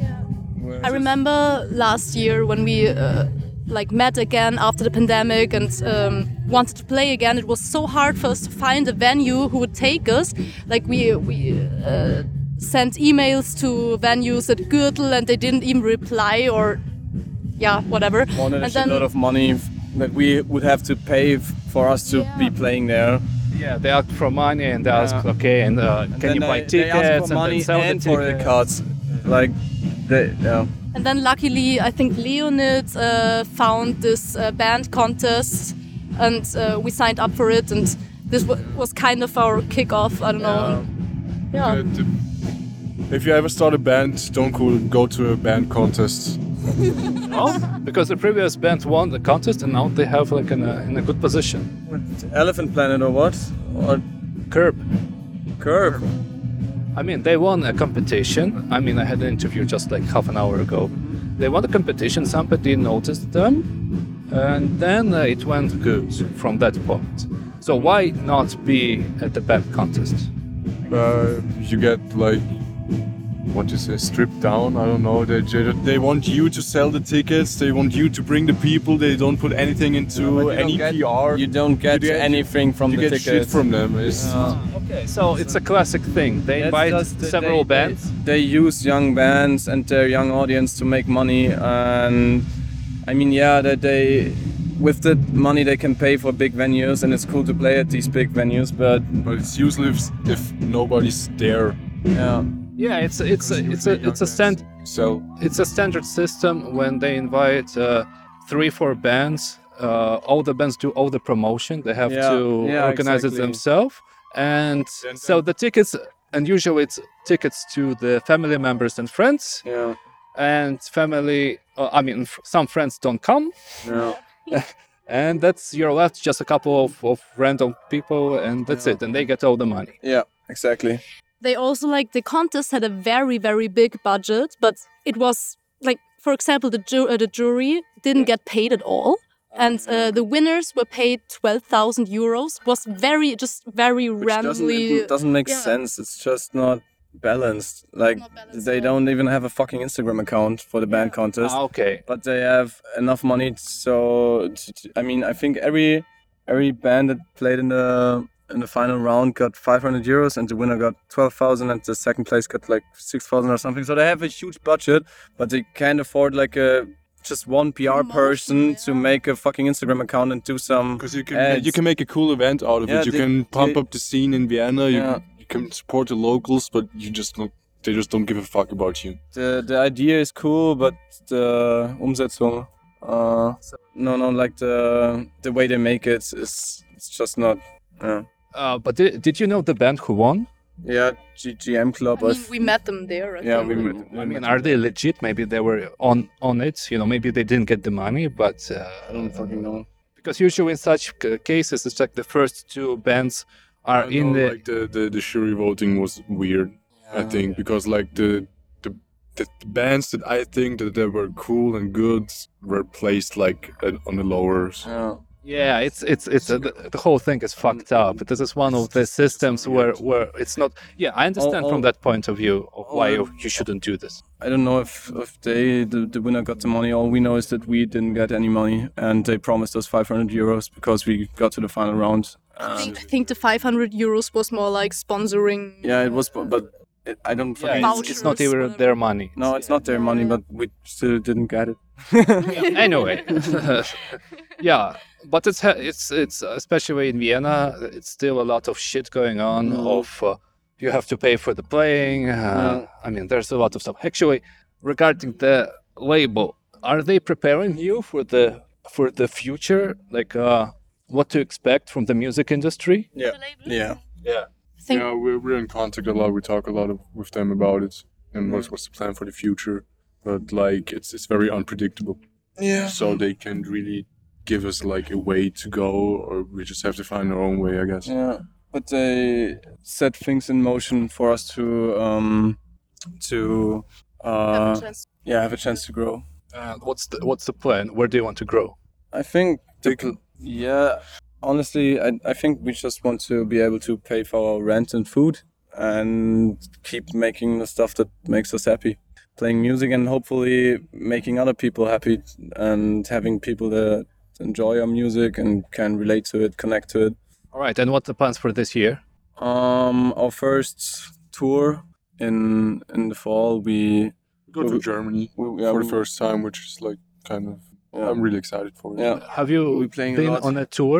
I remember last year when we uh, like met again after the pandemic and um, wanted to play again. It was so hard for us to find a venue who would take us. Like we we uh, sent emails to venues at Gürtel and they didn't even reply or yeah whatever. Wanted a and then shitload of money that we would have to pay f- for us to be playing there. yeah, they ask for money and they ask, Yeah. okay, and uh, can you buy they, they tickets ask for and money then sell and the for the tickets? Like, they, yeah. And then luckily, I think Leonid uh, found this uh, band contest and uh, we signed up for it, and this wa was kind of our kickoff. I don't know. Yeah. The- the- if you ever start a band, don't go, go to a band contest. No, because the previous band won the contest and now they have like in a, in a good position. Elephant Planet or what? Or Curb. Curb? I mean, they won a competition. I mean, I had an interview just like half an hour ago. They won the competition. Somebody noticed them, and then uh, it went good from that point. So why not be at the band contest? Uh, you get like what you say stripped down i don't know they, they they want you to sell the tickets they want you to bring the people they don't put anything into any pr You don't get You get- anything from you the get shit tickets. from them it's, Okay, so it's a classic thing. They invite just the- several they- bands. They, they use young bands and their young audience to make money, and I mean, yeah, that they with the money they can pay for big venues, and it's cool to play at these big venues. But but it's useless if, if nobody's there yeah, Yeah, it's it's a, it's a it's a stand so it's a standard system when they invite uh, three four bands. Uh, all the bands do all the promotion. They have Yeah, to yeah, organize it themselves, and so the tickets and usually it's tickets to the family members and friends. yeah, And family, uh, I mean, f- some friends don't come, yeah. and that's you're left just a couple of, of random people, and that's it. And they get all the money. Yeah, exactly. They also like the contest had a very very big budget but it was like for example the, ju- uh, the jury didn't get paid at all and uh, the winners were paid 12,000 euros was very just very Which doesn't, randomly it doesn't make yeah. sense. It's just not balanced. Like Not balanced they don't even have a fucking Instagram account for the band contest. Ah, okay. but they have enough money so I mean i think every every band that played in the in the final round got 500 euros and the winner got 12,000 and the second place got like 6,000 or something so they have a huge budget but they can't afford like a just one PR Promotion, person to make a fucking Instagram account and do some because you can ads. you can make a cool event out of Yeah, it you they- can pump they- up the scene in vienna you, Yeah. you can support the locals but you just don't they just don't give a fuck about you the the idea is cool, but the Umsetzung, uh, no, no, like the the way they make it is it's just not. Yeah, Uh, but did, did you know the band who won? yeah GGM Club. I I mean, we met them there I Yeah, think. we, we, I mean, are they legit? Maybe they were on on it. You know, maybe they didn't get the money, but uh, I don't fucking know. because usually in such c- cases, it's like the first two bands are I in know, the. like the, the the jury voting was weird i think because like the the the, the bands that i think that they were cool and good were placed like on the lowers. Yeah. Yeah, it's it's it's uh, the, the whole thing is fucked up. This is one of the systems where where it's not. Yeah, I understand from all- that point of view of why you, you shouldn't do this. I don't know if if they the, the winner got the money. All we know is that we didn't get any money, and they promised us 500 euros because we got to the final round. I think, I think the 500 euros was more like sponsoring yeah, it was, but it, I don't. Yeah, it's, it's not even their money. no, it's not their money, but we still didn't get it. anyway yeah but it's it's it's especially in vienna it's still a lot of shit going on of uh, you have to pay for the playing uh, i mean there's a lot of stuff. Actually regarding the label are they preparing you for the for the future? Like uh what to expect from the music industry? Yeah, yeah. I think yeah we're, we're in contact a lot. We talk a lot of, with them about it and what's, what's the plan for the future. But like it's it's very unpredictable. Yeah. so they can't really give us like a way to go or we just have to find our own way i guess Yeah, but they set things in motion for us to um to uh a chance. yeah have a chance to grow. uh, what's the what's the plan where do you want to grow I think the They yeah honestly I I think we just want to be able to pay for our rent and food and keep making the stuff that makes us happy. Playing music and hopefully making other people happy and having people that enjoy our music and can relate to it, connect to it. all right and what's the plans for this year? Um, our first tour in in the fall, we we go to germany we, yeah, for we, the first time which is like kind of Yeah. i'm really excited for it. Yeah. have you We playing a on a tour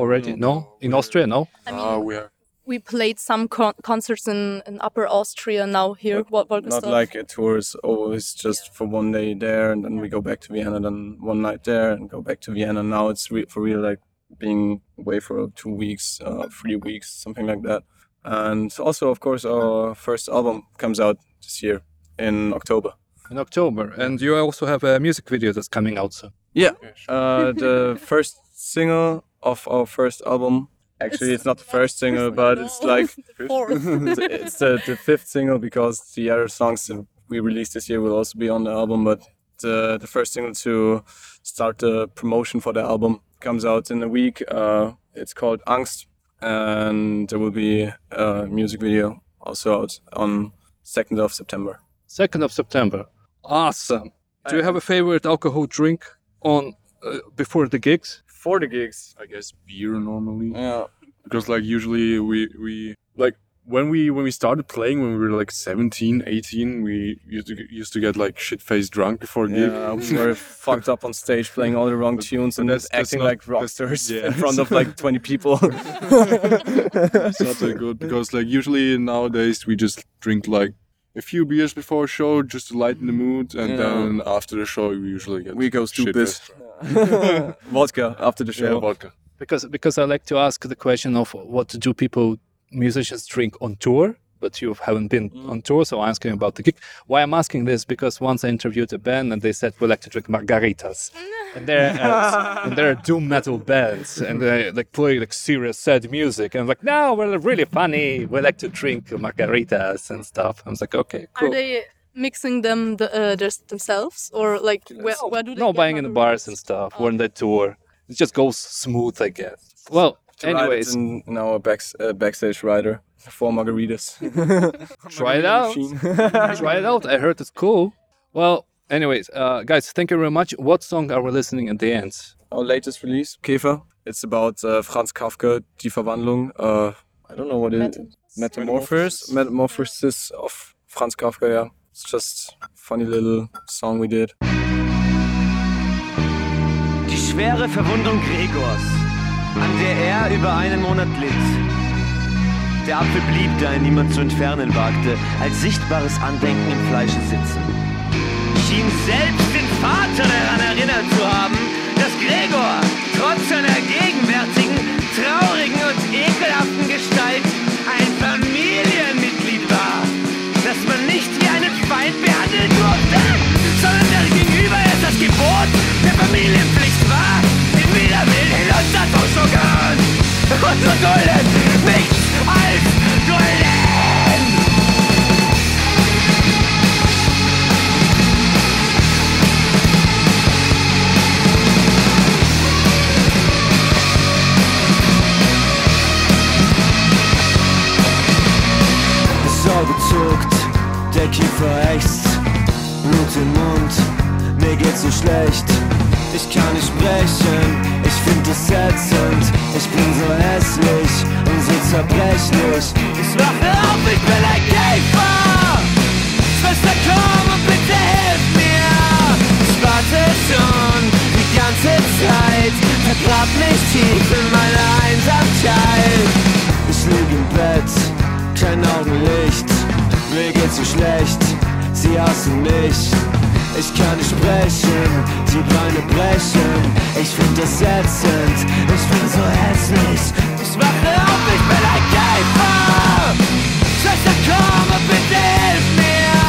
already? No. In austria no? I mean, Ah, we have we played some con- concerts in, in Upper Austria now here. What what not like a tour is always just for one day there and then we go back to Vienna, then one night there and go back to Vienna. Now it's re- for real like being away for two weeks, uh, three weeks, something like that. And also, of course, our first album comes out this year in October. In October, and you also have a music video that's coming out soon. Yeah, uh, the first single of our first album. Actually, it's, not the first single, but it's like it's, it's the, the fifth single because the other songs that we released this year will also be on the album. But the the first single to start the promotion for the album comes out in a week. Uh, it's called Angst, and there will be a music video also out on second of September. Second of September. Awesome. Do you have a favorite alcohol drink on uh, before the gigs? For the gigs, I guess beer normally. yeah. because like usually we we like when we when we started playing when we were like 17 18 we used to get, used to get like shit faced drunk before a gig Yeah, we were fucked up on stage playing all the wrong tunes and that's- just that's acting not- like rock stars yeah. in front of like 20 people. it's not that good because like usually nowadays we just drink like a few beers before a show just to lighten the mood and Yeah. then after the show we usually get we go stupid. shit-faced. Vodka after the yeah, show. vodka Because because I like to ask the question of what do people musicians drink on tour? But you haven't been on tour, so I'm asking about the gig. Why I'm asking this because once I interviewed a band and they said we like to drink margaritas, and they're uh, and they're doom metal bands and they like play like serious sad music and I'm like no we're really funny we like to drink margaritas and stuff. I was like okay cool. Are they mixing them the, uh, just themselves, or like where, where do they? no get buying in the bars and margaritas? stuff Oh. when they tour. It just goes smooth, I guess. Well, Tried it anyways, in, in our back, uh, backstage rider for margaritas. try it out. try it out. I heard it's cool. Well, anyways, uh, guys, thank you very much. What song are we listening at the end? Our latest release, Käfer. It's about uh, Franz Kafka, Die Verwandlung. Uh, I don't know what it is. Metamorphosis. Metamorphosis of Franz Kafka, yeah. It's just a funny little song we did. Die schwere Verwundung Gregors, an der er über einen Monat litt. Der Apfel blieb, da ihn niemand zu entfernen wagte, als sichtbares Andenken im Fleische sitzen. Schien selbst den Vater daran erinnert zu haben, dass Gregor trotz seiner gegenwärtigen, traurigen und ekelhaften Gestalt ein Familienmitglied war, das man nicht wie einen Feind behandeln durfte, sondern der gegenüber es das Gebot der Familienpflicht Unser Tuscho gehören. Und so dulden nichts als Dulden! Das Auge zuckt, der Kiefer ächzt, Blut im Mund, mir geht's so schlecht. Ich kann nicht sprechen, ich find es ätzend, ich bin so hässlich und so zerbrechlich. Ich wache auf, ich bin ein Käfer! Schwester, komm und bitte hilf mir! Ich warte schon die ganze Zeit, vergrab mich tief in meiner Einsamkeit. Ich lieg im Bett, kein Augenlicht, mir geht's so schlecht, sie hassen mich. Ich kann nicht sprechen, die Beine brechen, ich find das ätzend, ich bin so hässlich. Ich wache auf, ich bin ein Käfer! Schwester, komm und bitte hilf mir!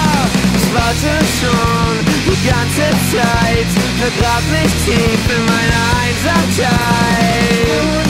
Ich warte schon die ganze Zeit, vergrab mich tief in meiner Einsamkeit.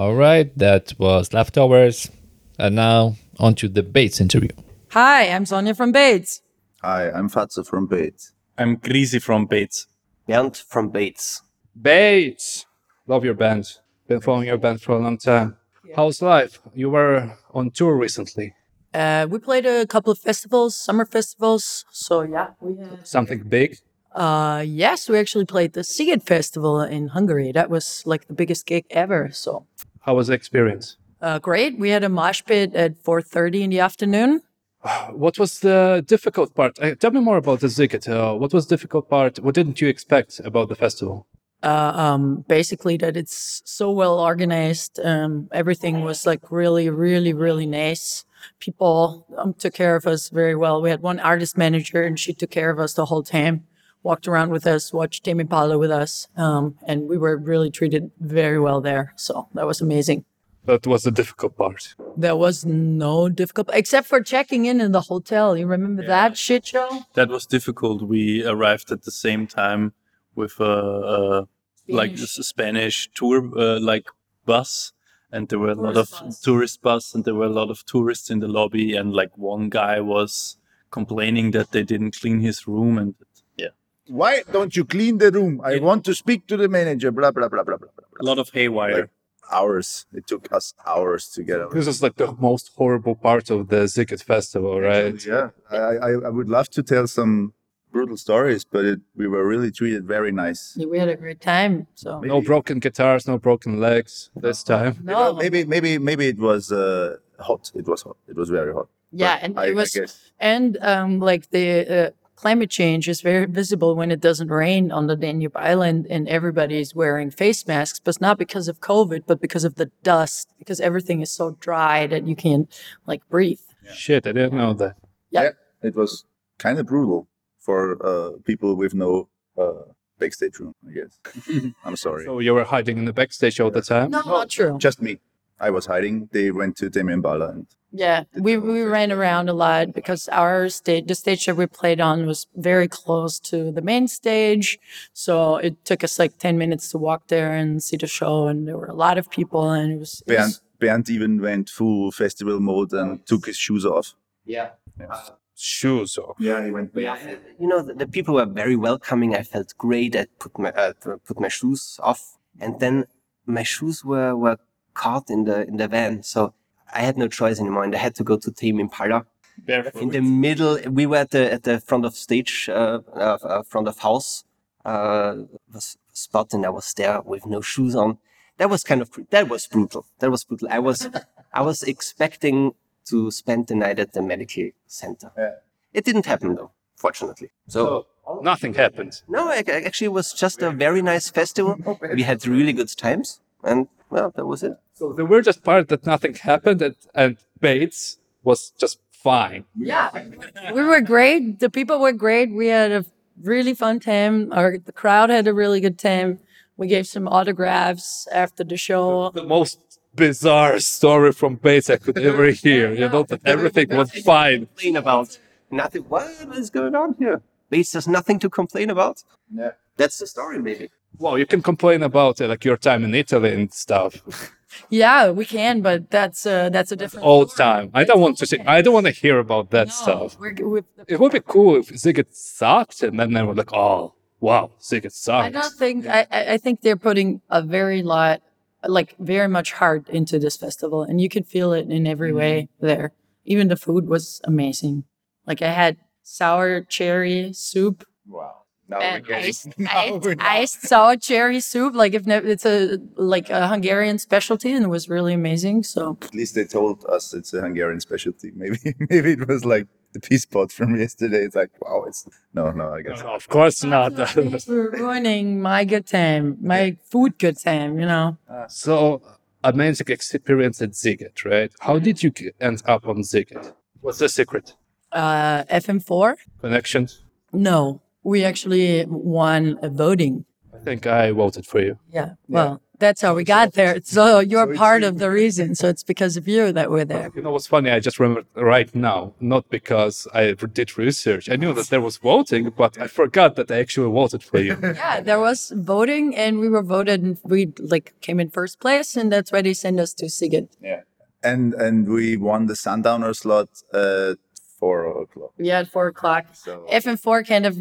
All right, that was leftovers. And now on to the Bates interview. Hi, I'm Sonia from Bates. Hi, I'm Fatso from Bates. I'm Grisi from Bates. Bernd from Bates. Bates, love your band. Been following your band for a long time. How's life? You were on tour recently. Uh, we played a couple of festivals, summer festivals. So yeah, we had. Something big? Uh, yes, we actually played the Sziget Festival in Hungary. That was like the biggest gig ever. So How was the experience? uh, great. We had a mosh pit at 4:30 in the afternoon. What was the difficult part? Uh, tell me more about the Sziget. Uh, what was the difficult part? What didn't you expect about the festival? Uh, um, basically, that it's so well organized. Um, everything was like really, really, really nice. People um, took care of us very well. We had one artist manager, and she took care of us the whole time. Walked around with us, watched Tame Impala with us, um, and we were really treated very well there. So that was amazing. That was the difficult part. There was no difficult, except for checking in in the hotel. You remember that shit show? That was difficult. We arrived at the same time with a, a like Spanish. a Spanish tour uh, like bus, and there were a lot of Tourist bus. tourist bus, and there were a lot of tourists in the lobby, and like one guy was complaining that they didn't clean his room, and yeah, Why don't you clean the room? I want to speak to the manager. Blah blah blah blah blah. blah. a lot of haywire. Hours. It took us hours to get out. This is like the most horrible part of the Sziget festival, right? Yeah, I, I I would love to tell some brutal stories, but it, we were really treated very nice. Yeah, we had a great time. So No broken guitars, no broken legs this time. You know, maybe maybe maybe it was uh, hot. It was hot. It was very hot. Yeah, But and I, it was, and um, like the uh, climate change is very visible when it doesn't rain on the Danube Island, and everybody's wearing face masks, but not because of COVID, but because of the dust, because everything is so dry that you can't like breathe. Shit, I didn't know that. Yeah. it was kind of brutal for uh, people with no uh, backstage room. I guess. I'm sorry. So you were hiding in the backstage all the time? No, not true. Just me. I was hiding. They went to Tame Impala and Yeah, we we ran around a lot because our stage, the stage that we played on, was very close to the main stage. So it took us like ten minutes to walk there and see the show, and there were a lot of people, and it was, it Bernd, was Bernd even went full festival mode and took his shoes off. Yeah. Shoes off. Yeah, he went. Yeah, you know, the, the people were very welcoming. I felt great. I put my uh, put my shoes off, and then my shoes were were caught in the in the van. So I had no choice anymore, and I had to go to Tame Impala. In the middle, we were at the at the front of stage, uh, uh, front of house, uh, was spot, and I was there with no shoes on. That was kind of that was brutal. That was brutal. I was I was expecting to spend the night at the medical center. It didn't happen though, fortunately. So Nothing happened. no, ac- ac- actually, it was just a very nice festival. We had really good times, and well, that was it. So the weirdest part that nothing happened and, and Bates was just fine. Yeah, we were great. The people were great. We had a really fun time. Our the crowd had a really good time. We gave some autographs after the show. The most bizarre story from Bates I could ever hear. You know, that everything was fine. Complain about nothing. What is going on here? Bates has nothing to complain about. Yeah. That's the story, maybe. Well, you can complain about uh, like your time in Italy and stuff Yeah, we can, but that's uh, that's a different. all the time. I don't want to see. I don't want to hear about that stuff. We're, we're, It would be cool if Sziget sucked, and then they were like, "Oh, wow, Sziget sucks." I don't think I, I I think they're putting a very lot, like very much heart into this festival, and you can feel it in every way there. Even the food was amazing. Like I had sour cherry soup. Wow. Now and we're getting. iced, iced, iced cherry soup. Like if it's a like a Hungarian specialty, and it was really amazing. So At least they told us it's a Hungarian specialty. Maybe maybe it was like the peace pot from yesterday. It's like wow, it's no, no. I guess. No, of course not. we're ruining my good time, my food good time. You know. so, amazing experience at Sziget, right? How did you end up on Sziget? What's the secret? Uh, FM4. Connections? No, we actually won a voting. I think I voted for you. Yeah. Well, that's how we got there. So you're part of the reason. So it's because of you that we're there. You know what's funny? I just remember right now, not because I did research. I knew that there was voting, but I forgot that I actually voted for you. Yeah, there was voting and we were voted and we like came in first place and that's why they sent us to Sziget. Yeah. And and we won the sundowner slot at four o'clock. Yeah, at four o'clock. So FM4 kind of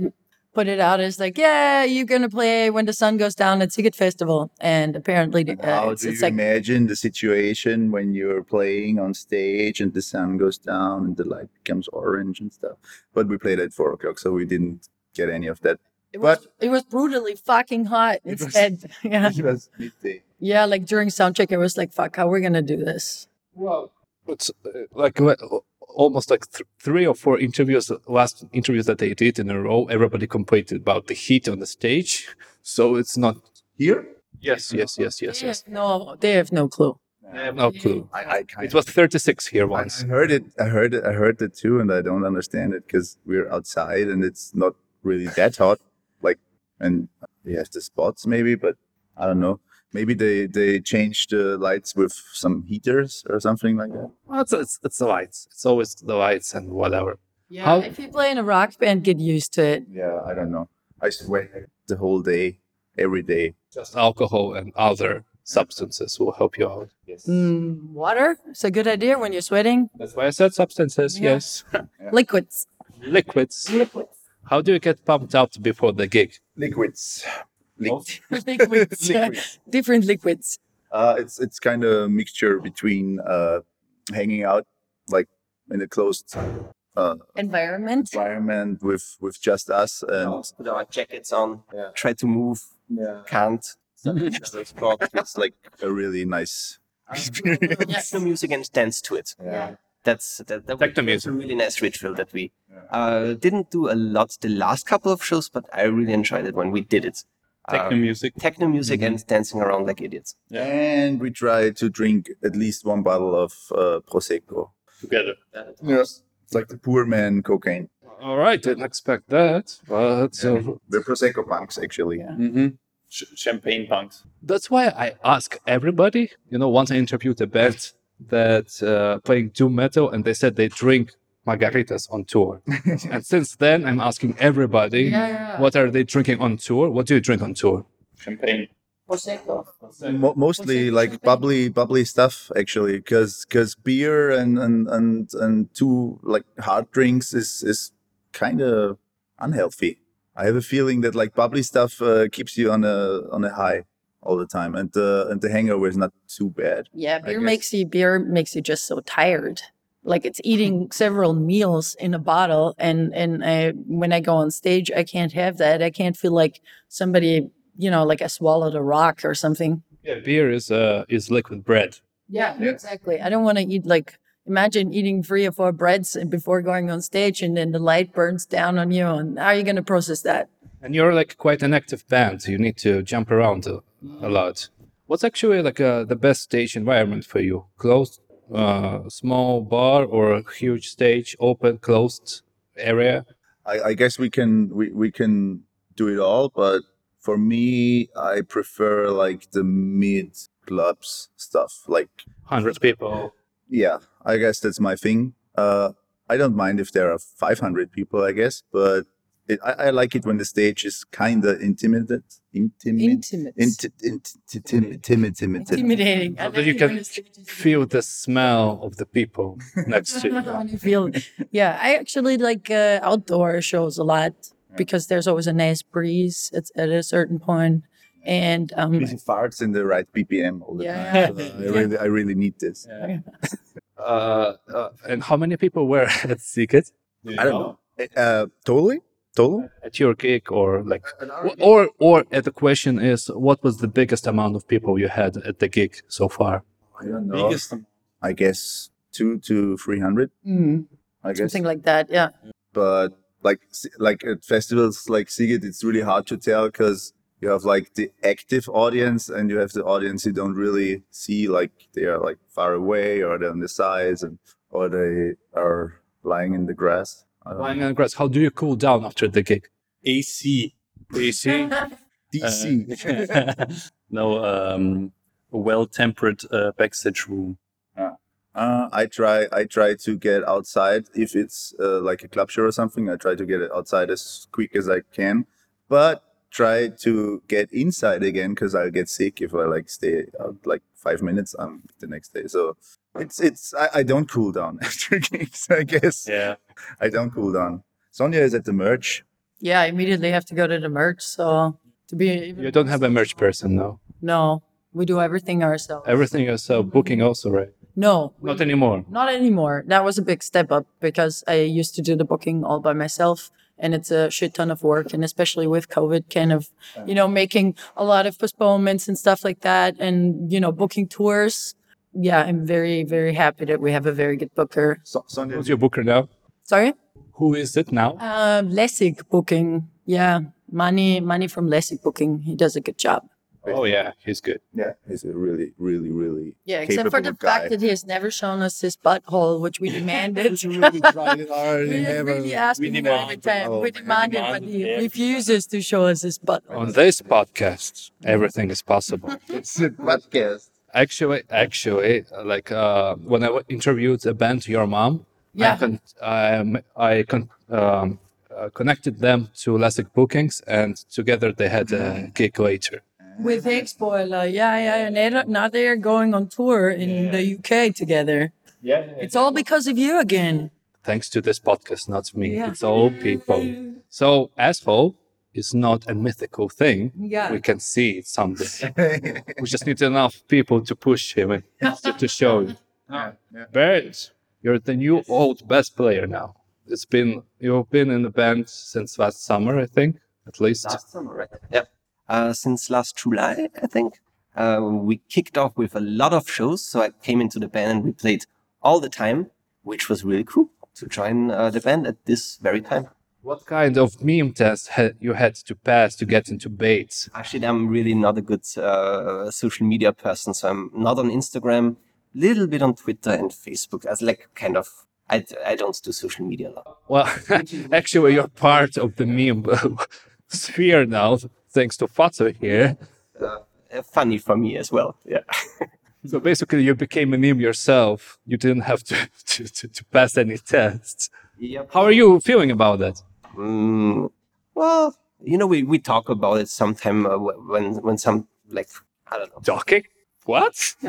put it out as like, yeah, you're gonna play when the sun goes down at Sziget Festival, and apparently uh, How it's, do it's you like imagine the situation when you're playing on stage and the sun goes down and the light becomes orange and stuff? But we played at four o'clock, so we didn't get any of that. it but was, it was brutally fucking hot It was- instead. yeah, it was midday. yeah. Like during soundcheck, it was like, fuck, how we're gonna do this? Well, it's uh, like almost like th- three or four interviews, last interviews that they did in a row, everybody complained about the heat on the stage. So it's not here. Yes, yes, yes, yes, yes. no, they have no clue. I have no clue. I, I kind It was 36 here once. I heard it. I heard it. I heard it too, and I don't understand it because we're outside and it's not really that hot. Like, and uh, we have the spots maybe, but I don't know. Maybe they they changed the lights with some heaters or something like that. Well, it's, it's, it's the lights. It's always the lights and whatever. Yeah, How- if you play in a rock band, get used to it. Yeah, I don't know. I sweat the whole day, every day. Just alcohol and other substances will help you out. Yes. Mm, water It's a good idea when you're sweating. That's why I said substances. Yeah. Yes. Liquids. Liquids. Liquids. How do you get pumped up before the gig? Liquids. Liquid. liquids. Liquids. Different liquids. Uh, it's it's kind of a mixture between uh, hanging out like in a closed uh, Environment. environment with with just us and Put our jackets on. Try to move. Can't. it's like a really nice experience. Techno music and dance to it. Yeah. That's that, that Techno was a really nice ritual that we uh, didn't do a lot the last couple of shows, but I really enjoyed it when we did it. Techno Uh, music. techno music and dancing around like idiots. And we try to drink at least one bottle of uh, prosecco. Together. Yeah. It's like the poor man cocaine. All right, didn't expect that, but uh, The prosecco punks actually. Mm-hmm. Ch- champagne punks. that's why I ask everybody. You know, once I interviewed a band that uh, playing doom metal, and they said they drink margaritas on tour. and since then, I'm asking everybody, Yeah. what are they drinking on tour? What do you drink on tour? Champagne. Prosecco. Mo- mostly like bubbly, bubbly stuff actually, because because beer and and and and two like hard drinks is is kind of unhealthy. I have a feeling that like bubbly stuff uh, keeps you on a on a high all the time, and the and the hangover is not too bad. Yeah, beer makes you beer makes you just so tired. Like it's eating several meals in a bottle, and and I, when I go on stage, I can't have that. I can't feel like somebody, you know, like I swallowed a rock or something. Yeah, beer is uh, is liquid bread. Yeah, exactly. I don't want to eat like imagine eating three or four breads before going on stage, and then the light burns down on you. And how are you going to process that? And you're like quite an active band. You need to jump around a, a lot. What's actually like uh, the best stage environment for you? Closed, uh, small bar, or a huge stage, open, closed area? I, I guess we can we, we can do it all, but for me, I prefer like the mid clubs stuff. Like Hundred people. yeah, I guess that's my thing. Uh, I don't mind if there are 500 people, I guess, but it, I, I like it when the stage is kind of intimidated. Intimid- Intimate. inti- inti- timid, timid, timid, timid. Intimidating. I So that like you can when the stage is feel the smell of the people next to you. feel yeah i actually like uh, outdoor shows a lot because there's always a nice breeze at, at a certain point. point and um Busy farts in the right BPM all the Yeah. time. So I really, I really need this. Uh, uh, and how many people were at Sziget? I don't know. Uh, totally, totally. At your gig, or like, or or uh, the question is, what was the biggest amount of people you had at the gig so far? I don't know. Biggest. I guess two to three hundred. mm, I guess. something like that yeah but like like at festivals like Sziget, it's really hard to tell because you have like the active audience and you have the audience you don't really see like they are like far away or they're on the sides and or they are lying in the grass. I don't Lying on the grass. How do you cool down after the gig? AC. AC. DC. no, um, a well-tempered uh, backstage room. Uh, I try. I try to get outside if it's uh, like a club show or something. I try to get it outside as quick as I can, but try to get inside again because I'll get sick if I like stay out like five minutes um the next day. So it's it's I, I don't cool down after gigs. I guess Yeah. I don't cool down. Sonia is at the merch. Yeah, I immediately have to go to the merch. So to be even You don't have a merch person, no. no, we do everything ourselves. Everything is uh, booking also, right? No, Not anymore. Not anymore. That was a big step up because I used to do the booking all by myself and it's a shit ton of work and especially with COVID kind of, you know, making a lot of postponements and stuff like that and, you know, booking tours. Yeah, I'm very, very happy that we have a very good booker. So, Sonia, Who's your booker now? Sorry? Who is it now? Um, Lessig booking. Yeah, money, money from Lessig booking. He does a good job. Oh yeah, he's good. Yeah, he's a really, really, really Yeah, except for the guy. fact that he has never shown us his butthole, which we demanded. really tried it hard. We really asked him demand- every time. oh, we demanded, but he demanded. refuses to show us his butthole. On this podcast, everything is possible. It's a podcast. Actually, actually, like uh, when I interviewed a band, your mom, I, Yeah. con- I, I con- um, uh, connected them to Lessig Bookings, and together they had a gig later. With Egg Spoiler, yeah, yeah, and they now they are going on tour in the UK together. Yeah, It's all because of you again. thanks to this podcast, not me. Yeah. It's all people. So, asshole is not a mythical thing. Yeah. We can see it someday. we just need enough people to push him and to, to show it. Bert, you're the new old bass player now. It's been you've been in the band since last summer, I think, at least. Last summer, right? Yeah. Uh, since last July, I think. Uh, we kicked off with a lot of shows. So I came into the band and we played all the time, which was really cool to join uh, the band at this very time. What kind of meme test had you had to pass to get into Bates? Actually, I'm really not a good uh, social media person, so I'm not on Instagram. Little bit on Twitter and Facebook, as like kind of. I, I don't do social media a lot. Well, actually, you're part of the meme sphere now, thanks to Fatso here. Uh, funny for me as well. Yeah. So basically, you became a meme yourself. You didn't have to, to, to, to pass any tests. Yep. How are you feeling about that? Mm, well, you know, we, we talk about it sometime uh, when when some like I don't know. Talking? What?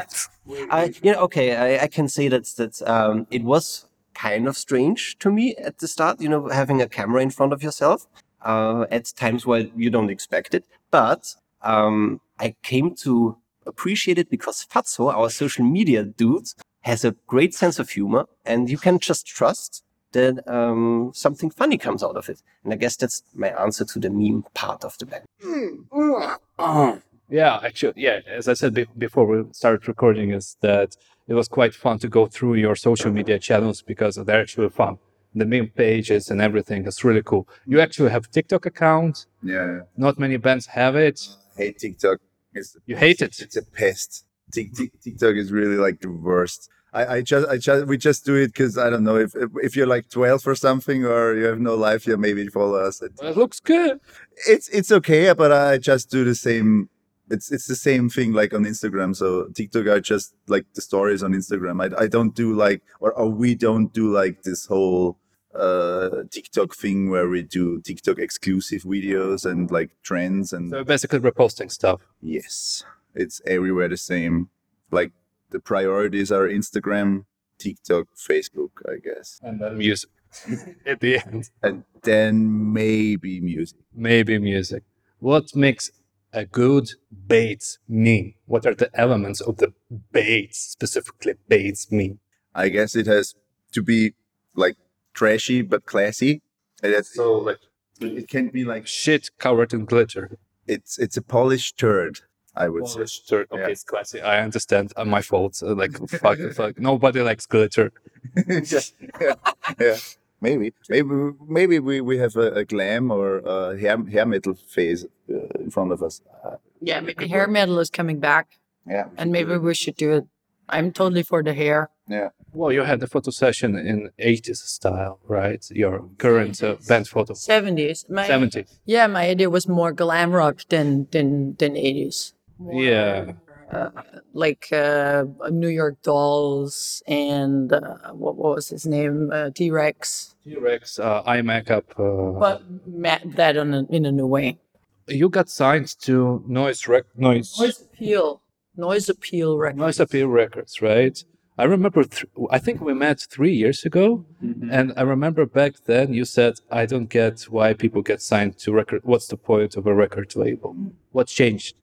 I you know okay I, I can say that that um, it was kind of strange to me at the start. You know, having a camera in front of yourself uh, at times where you don't expect it, but um, I came to appreciate it because Fatso, our social media dude, has a great sense of humor, and you can just trust that um, something funny comes out of it. And I guess that's my answer to the meme part of the band. Yeah, actually, yeah. As I said be- before we started recording, is that it was quite fun to go through your social media channels because they're actually fun. The meme pages and everything is really cool. You actually have TikTok account. Yeah. Not many bands have it. hate TikTok. It's You hate it. It's a pest. Tik- tik- TikTok is really like the worst. I, I just, I just, we just do it because I don't know if, if if you're like 12 or something, or you have no life, yeah, maybe follow us. It, It looks good. it's it's okay, but I just do the same. It's it's the same thing like on Instagram. So TikTok, I just like the stories on Instagram. I, I don't do like or, or we don't do like this whole uh TikTok thing where we do TikTok exclusive videos and like trends and So basically, reposting stuff. Yes, it's everywhere the same. Like the priorities are Instagram, TikTok, Facebook, I guess, And then music at the end. and then maybe music. Maybe music. What makes a good Bates meme? What are the elements of the Bates, specifically Bates meme? I guess it has to be like trashy but classy. And that's so like it can be like Shit covered in glitter. it's it's a polished turd. I would say. Polish shirt. Okay, Yeah. it's classy. I understand. Uh, my fault. Uh, like, fuck, fuck. Nobody likes glitter. yeah, yeah. Maybe, maybe, maybe we, we have a, a glam or a hair hair metal phase uh, in front of us. Uh, Yeah, maybe hair metal is coming back, yeah, and maybe we should do it. I'm totally for the hair. yeah. Well, you had a photo session in 80s style, right? Your current uh, band photo. 70s. My, 70. Yeah, my idea was more glam rock than than than 80s. Yeah. Uh, like uh, New York Dolls and uh, what, what was his name? Uh, T Rex. T-Rex, uh, eye makeup. Uh, But ma- that in a, in a new way. you got signed to Noise Rec- Noise Noise Appeal. Noise Appeal record. Noise Appeal Records, right? I remember, th- I think we met three years ago, and I remember back then you said, "I don't get why people get signed to record. What's the point of a record label? What's changed?"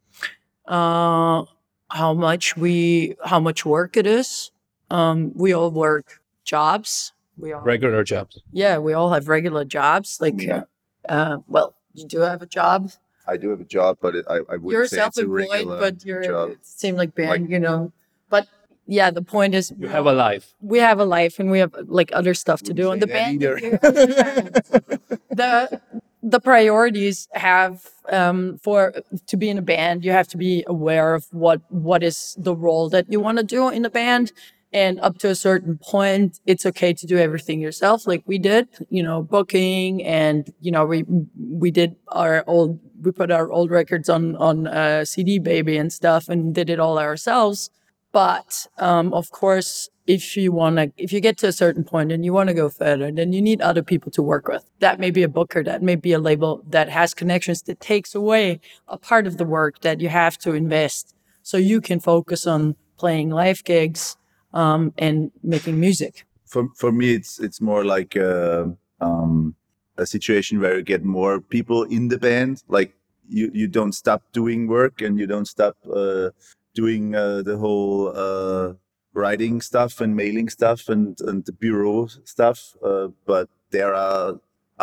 Uh, how much we how much work it is. Um, we all work jobs. We all Regular jobs. yeah, we all have regular jobs. Like, Yeah. uh, well, you do have a job. I do have a job, but it, I, I wouldn't You're say it's a self-employed, regular but you're job. it seems like band, you know. But yeah, the point is You have a life. we have a life and we have like other stuff to do. And the band, the the priorities have um, for to be in a band, you have to be aware of what what is the role that you want to do in a band. And up to a certain point, it's okay to do everything yourself, like we did. You know, booking and you know we we did our old we put our old records on on uh, CD baby and stuff and did it all ourselves. But um, of course, if you want to, if you get to a certain point and you want to go further, then you need other people to work with. That may be a booker, that may be a label that has connections that takes away a part of the work that you have to invest so you can focus on playing live gigs um, and making music. for for me it's it's more like a, um, a situation where you get more people in the band like you you don't stop doing work and you don't stop uh, doing uh, the whole uh, writing stuff and mailing stuff and and the bureau stuff uh, but there are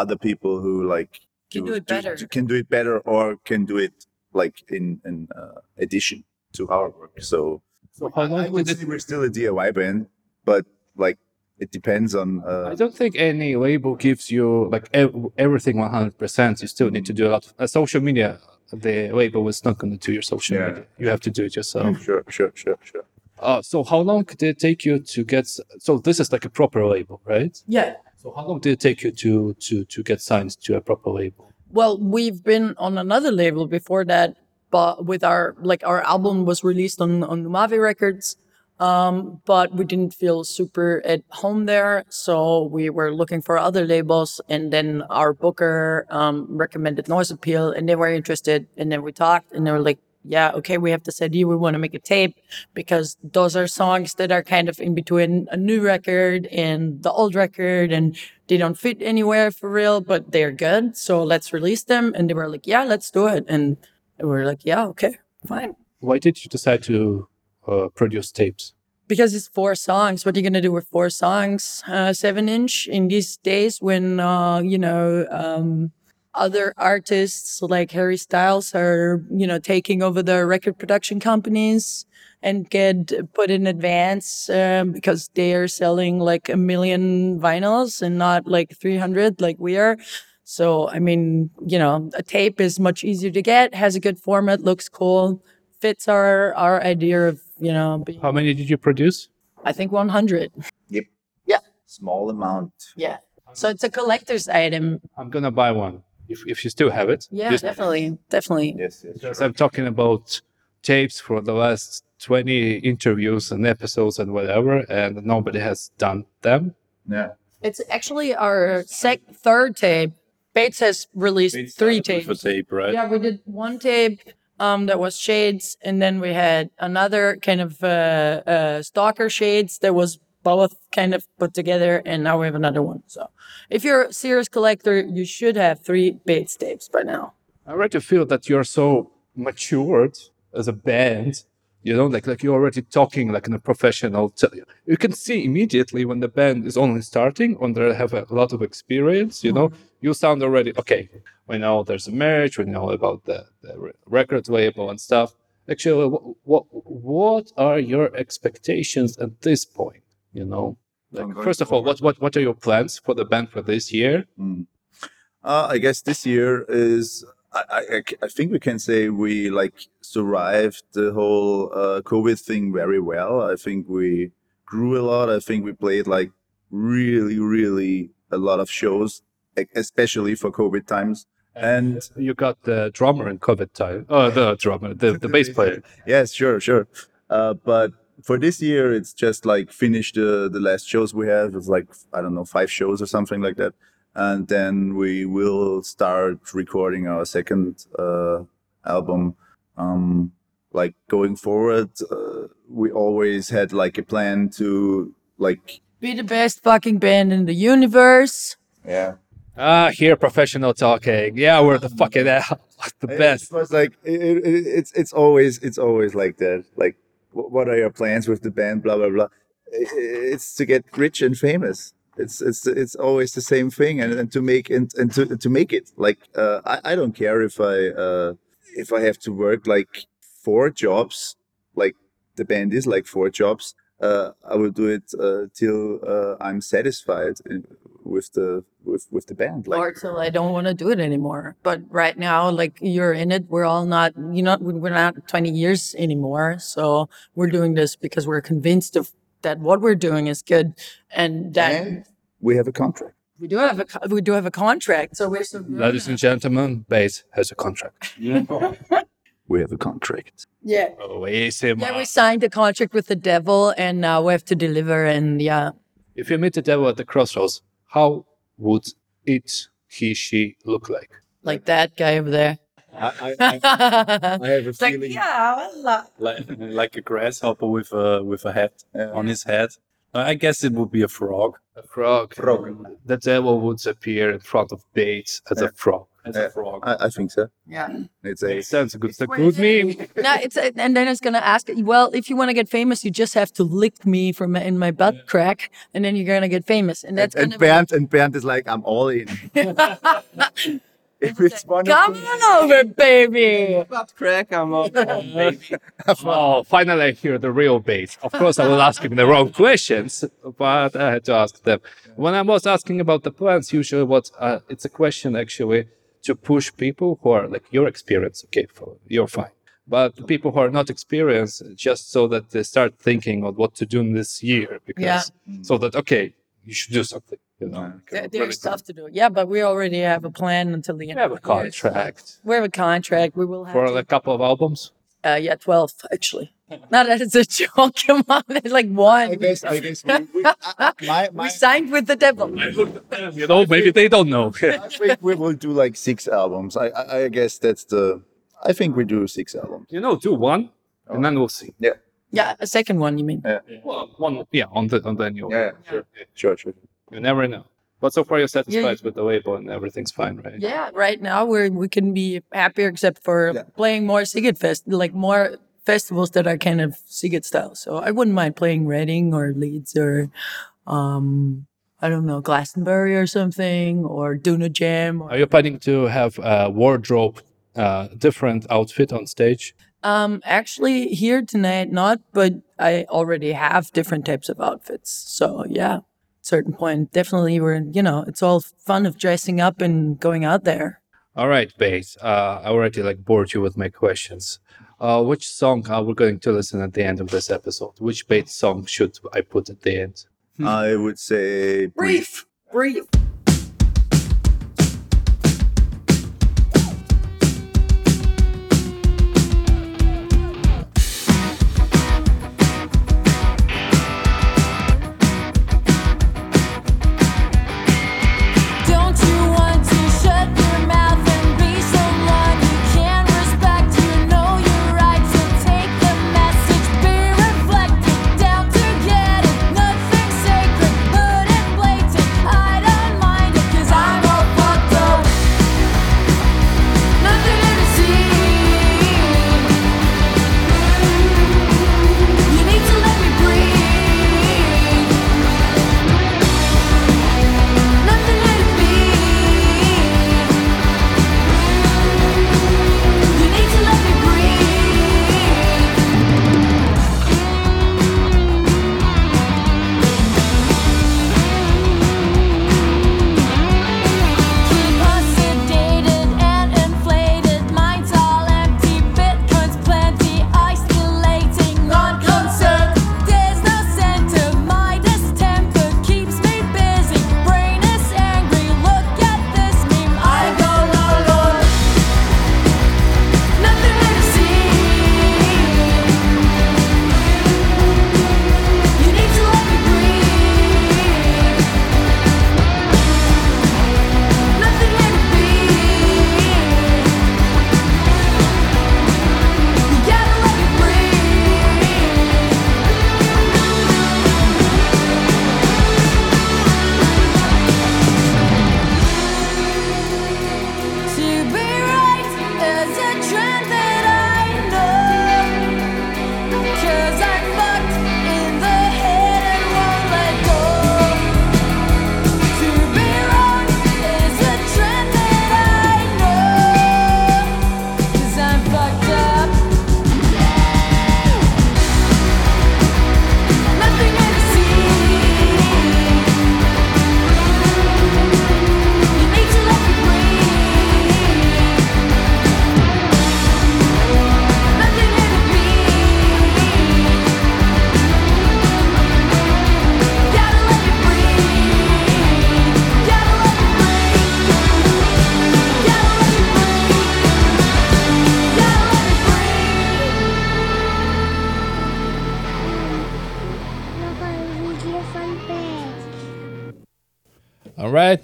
other people who like Can do it better. can do it better or can do it like in in uh, addition to our work so So how long I would say we're still a DIY band, but like it depends on. Uh, I don't think any label gives you like ev- everything 100%. You still need to do a lot of uh, social media. The label is not going to do your social Yeah. media. You have to do it yourself. Sure, sure, sure, sure. Uh, so how long did it take you to get? So this is like a proper label, right? Yeah. So how long did it take you to to to get signed to a proper label? Well, we've been on another label before that, but with our like our album was released on on Numavi Records, um, but we didn't feel super at home there, so we were looking for other labels, and then our booker um, recommended Noise Appeal, and they were interested, and then we talked, and they were like. Yeah, okay, we have this idea. We want to make a tape because those are songs that are kind of in between a new record and the old record, and they don't fit anywhere for real, but they're good. So let's release them. And they were like, yeah, let's do it. And we were like, yeah, okay, fine. Why did you decide to uh, produce tapes? Because it's four songs. What are you going to do with four songs? Uh, seven inch in these days when, uh, you know, um, other artists like Harry Styles are, you know, taking over the record production companies and get put in advance um, because they are selling like a million vinyls and not like 300 like we are. So, I mean, you know, a tape is much easier to get, has a good format, looks cool, fits our, our idea of, you know, being, How many did you produce? I think 100. Yep. Yeah. Small amount. Yeah. So it's a collector's item. I'm gonna buy one if if you still have it. Yeah, Just- definitely. Definitely. Yes, yes. Because I'm talking about tapes for the last 20 interviews and episodes and whatever, and nobody has done them. Yeah. It's actually our sec third tape. Bates has released three tapes. For tape, right? Yeah, we did one tape um, that was Shades, and then we had another kind of uh, uh, Stalker Shades that was both kind of put together, and now we have another one. So, if you're a serious collector, you should have three Bates tapes by now. I already feel that you're so matured as a band. You know, like like you're already talking like in a professional. T- you can see immediately when the band is only starting, when they have a lot of experience. You know, you sound already okay. We know there's a marriage. We know about the, the record label and stuff. Actually, what, what what are your expectations at this point? You know, like first of all, what what what are your plans for the band for this year? Uh, I guess this year is. I, I, I think we can say we like survived the whole uh, COVID thing very well. I think we grew a lot. I think we played like really, really a lot of shows, especially for COVID times. And You got the drummer in COVID time. Oh, the drummer, the, the bass player. yes, sure, sure. Uh, but for this year, it's just like finished the the last shows we have. It's like I don't know five shows or something like that, and then we will start recording our second uh, album. Um, like going forward, uh, we always had like a plan to like Be the best fucking band in the universe. yeah. Ah, here professional talking. Yeah, we're the fucking the best. It was like it, it, it's it's always it's always like that. Like, what are your plans with the band? Blah blah blah. I- i- It's to get rich and famous. It's it's it's always the same thing, and, and to make and, and to to make it. Like, uh, I I don't care if I uh if I have to work like four jobs, like the band is like four jobs. Uh, I will do it uh, till uh, I'm satisfied in, with the with with the band. Like, or till I don't want to do it anymore. But right now, like you're in it, we're all not, you know, we're not 20 years anymore. So we're doing this because we're convinced of that what we're doing is good, and that and we have a contract. we do have a we do have a contract. So we're so. Ladies and gentlemen, base has a contract. We have a contract. yeah. Oh, easy, Yeah, we signed a contract with the devil, and now we have to deliver. And yeah, If you meet the devil at the crossroads, how would it, he, she look like? like that guy over there. I, I, I, I have a It's like, feeling. yeah, well, like like a grasshopper with a with a hat on his head. I guess it would be a frog. A frog. Frog. The devil would appear in front of Bates as a frog. As Yeah, a frog. I, I think so. yeah. It's a Sounds a good, it's a good meme. no, it's and then it's gonna ask. Well, if you want to get famous, you just have to lick me from in my butt crack, and then you're gonna get famous. And that's and gonna Bernd and Bernd is like, I'm all in. if it's one come on over, baby. Butt crack, I'm all. Oh, finally I hear the real Bates. Of course, I was asking the wrong questions, but I had to ask them. When I was asking about the plans, usually what uh, it's a question actually to push people who are like your experience. Okay, for, you're fine. But the people who are not experienced, just so that they start thinking of what to do in this year, because so that okay, you should do something. You know, There- There's stuff to do. Yeah, but we already have a plan until the end. we have a of the contract We have a contract. We will have for to- a couple of albums. uh, yeah, twelve actually. Not that it's a joke. Come on, it's like one. I guess, I guess we, we, my, We signed with the devil. You know, maybe they don't know. I think we will do like six albums. I, I, I guess that's the. I think we do six albums. you know, do one, and then we'll see. Yeah. Yeah, a second one. You mean? Yeah. Well, one, yeah, on the on the new. Yeah. Sure. Sure. Sure. You never know. But so far, you're satisfied with the label and everything's fine, right? Yeah, right now we're we can be happier except for Yeah. playing more Sziget Fest, like more festivals that are kind of Sziget style. So I wouldn't mind playing Reading or Leeds or um I don't know, Glastonbury or something or Duna Jam. Or, Are you planning to have a wardrobe, uh, different outfit on stage? um actually here tonight not, but I already have different types of outfits. So yeah, certain point definitely we're you know, it's all fun of dressing up and going out there. All right, Bates. Uh, I already like bored you with my questions. Uh, which song are we going to listen at the end of this episode? Which Bates song should I put at the end? I would say brief. Brief. Don't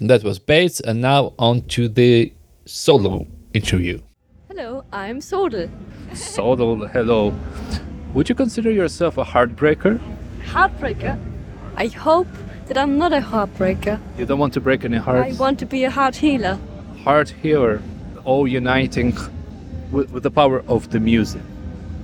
that was bass, and now on to the solo interview. Hello, I'm Sodel. Sodal, hello. Would you consider yourself a heartbreaker? Heartbreaker? I hope that I'm not a heartbreaker. You don't want to break any hearts? I want to be a heart healer. Heart healer, all uniting with, with the power of the music.